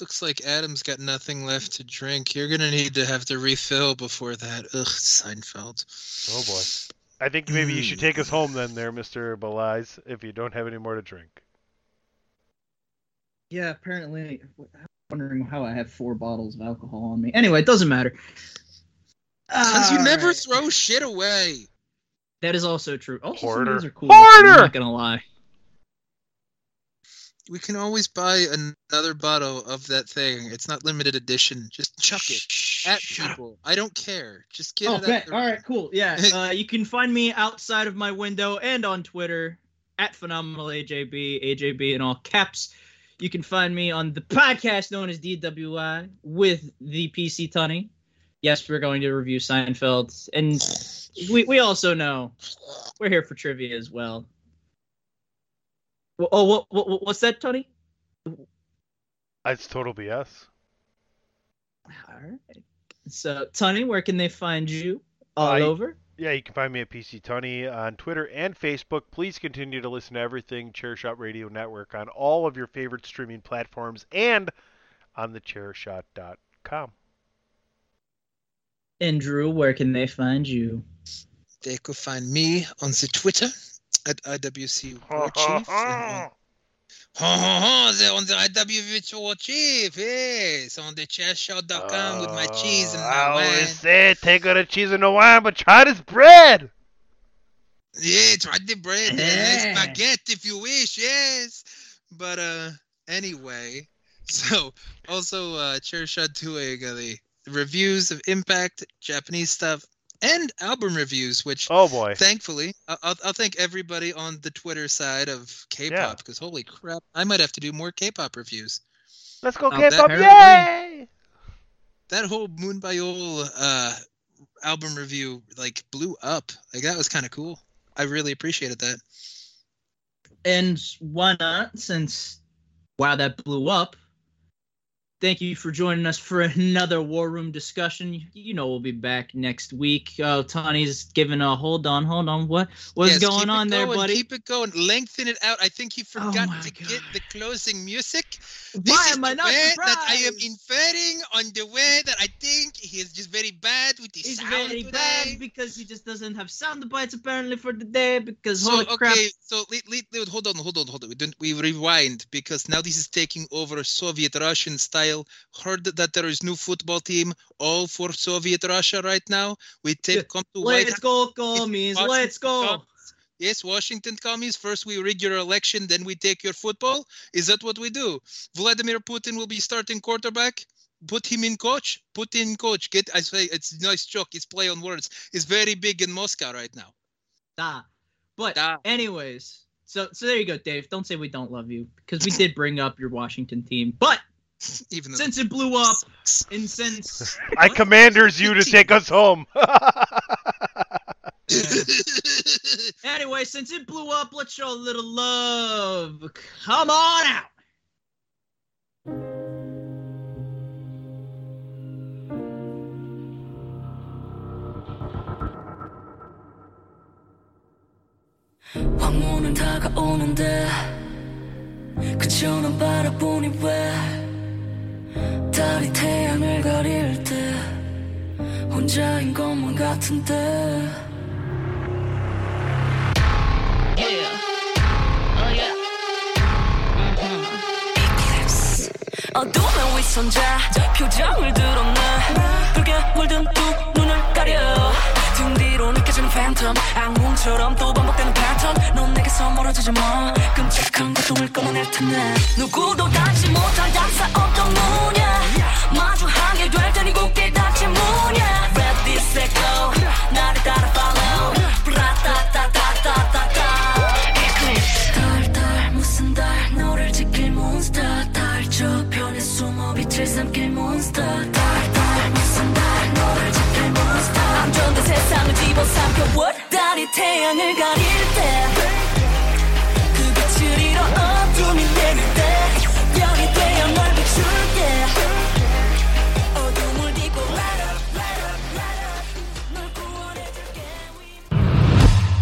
Looks like Adam's got nothing left to drink. You're gonna need to have to refill before that. Ugh, Seinfeld. Oh boy. I think maybe you should take us home then, there, Mister Belize, if you don't have any more to drink. Yeah, apparently. I'm wondering how I have four bottles of alcohol on me. Anyway, it doesn't matter. Cause you never right. throw shit away. That is also true. Also, some of Hoarder. are cool. I'm not gonna lie. We can always buy another bottle of that thing. It's not limited edition. Just chuck it at people. I don't care. Just get oh, it. bet. Out All right, cool. Yeah, uh, you can find me outside of my window and on Twitter at phenomenal AJB, AJB in all caps. You can find me on the podcast known as DWI with the PC Tunney. Yes, we're going to review Seinfeld, and we we also know we're here for trivia as well. Oh, what, what what's that, Tony? Uh, it's total BS. All right. So, Tony, where can they find you? Uh, all I- over. Yeah, you can find me at PC Tunney on Twitter and Facebook. Please continue to listen to everything Chairshot Radio Network on all of your favorite streaming platforms and on the chairshot.com. And Drew, where can they find you? They could find me on the Twitter at IWC War Chief. Ha ha ha! They're on the IWC War Chief. Yes, on the chairshot.com with my cheese and I my wine. always say take out the cheese and the wine, but try this bread. Yeah, try the bread. Yes, baguette if you wish. Yes, but uh, anyway, so also uh, Chairshot doing uh, the reviews of Impact, Japanese stuff, and album reviews. Which oh boy, thankfully, I- I'll, I'll thank everybody on the Twitter side of K-pop Yeah. because holy crap, I might have to do more K-pop reviews. Let's go Oh, K-pop! that- Yay! That whole Moonbyul uh album review like blew up. Like that was kind of cool. I really appreciated that. And why not? Since wow, that blew up. Thank you for joining us for another War Room discussion. You- know we'll be back next week. Oh, Tony's giving a hold on, hold on. What what's Yes, going on there, going, buddy? Oh Keep it going. Lengthen it out. I think he oh forgot to get the closing music. Why this is am I not way that I am inferring on the way that I think he is just very bad with the He's sound very today. bad because he just doesn't have sound bites apparently for the day. Because So holy okay, crap! so le- le- le- hold on, hold on, hold on. We don't we rewind because now this is taking over Soviet Russian style. Heard that there is new football team all for Soviet Russia right now. We take come to White Let's go, commies! Let's go! Commies. Yes, Washington commies. First we rig your election, then we take your football. Is that what we do? Vladimir Putin will be starting quarterback. Put him in coach. Put in coach. Get I say it's a nice joke. It's play on words. It's very big in Moscow right now. Da. But anyways, so so there you go, Dave. Don't say we don't love you because we did bring up your Washington team, but Even though since it blew up, and since I commanders you to take us home. anyway, since it blew up, let's show a little love. Come on out. 황혼은 다가오는데 그저 난 바라보니 왜 달이 태양을 가릴 때 혼자인 것만 같은데. 어둠의 위선자. 표정을 드러내 붉게 물든 두 눈을 가려. 등 뒤로 느껴지는 팬텀 악몽처럼 또 반복되는 패턴 넌 내게서 멀어지지 마. 끔찍한 고통을 끊어낼 텐데. 누구도 닿지 못할 답사 어떤 문야 태양을 가릴 때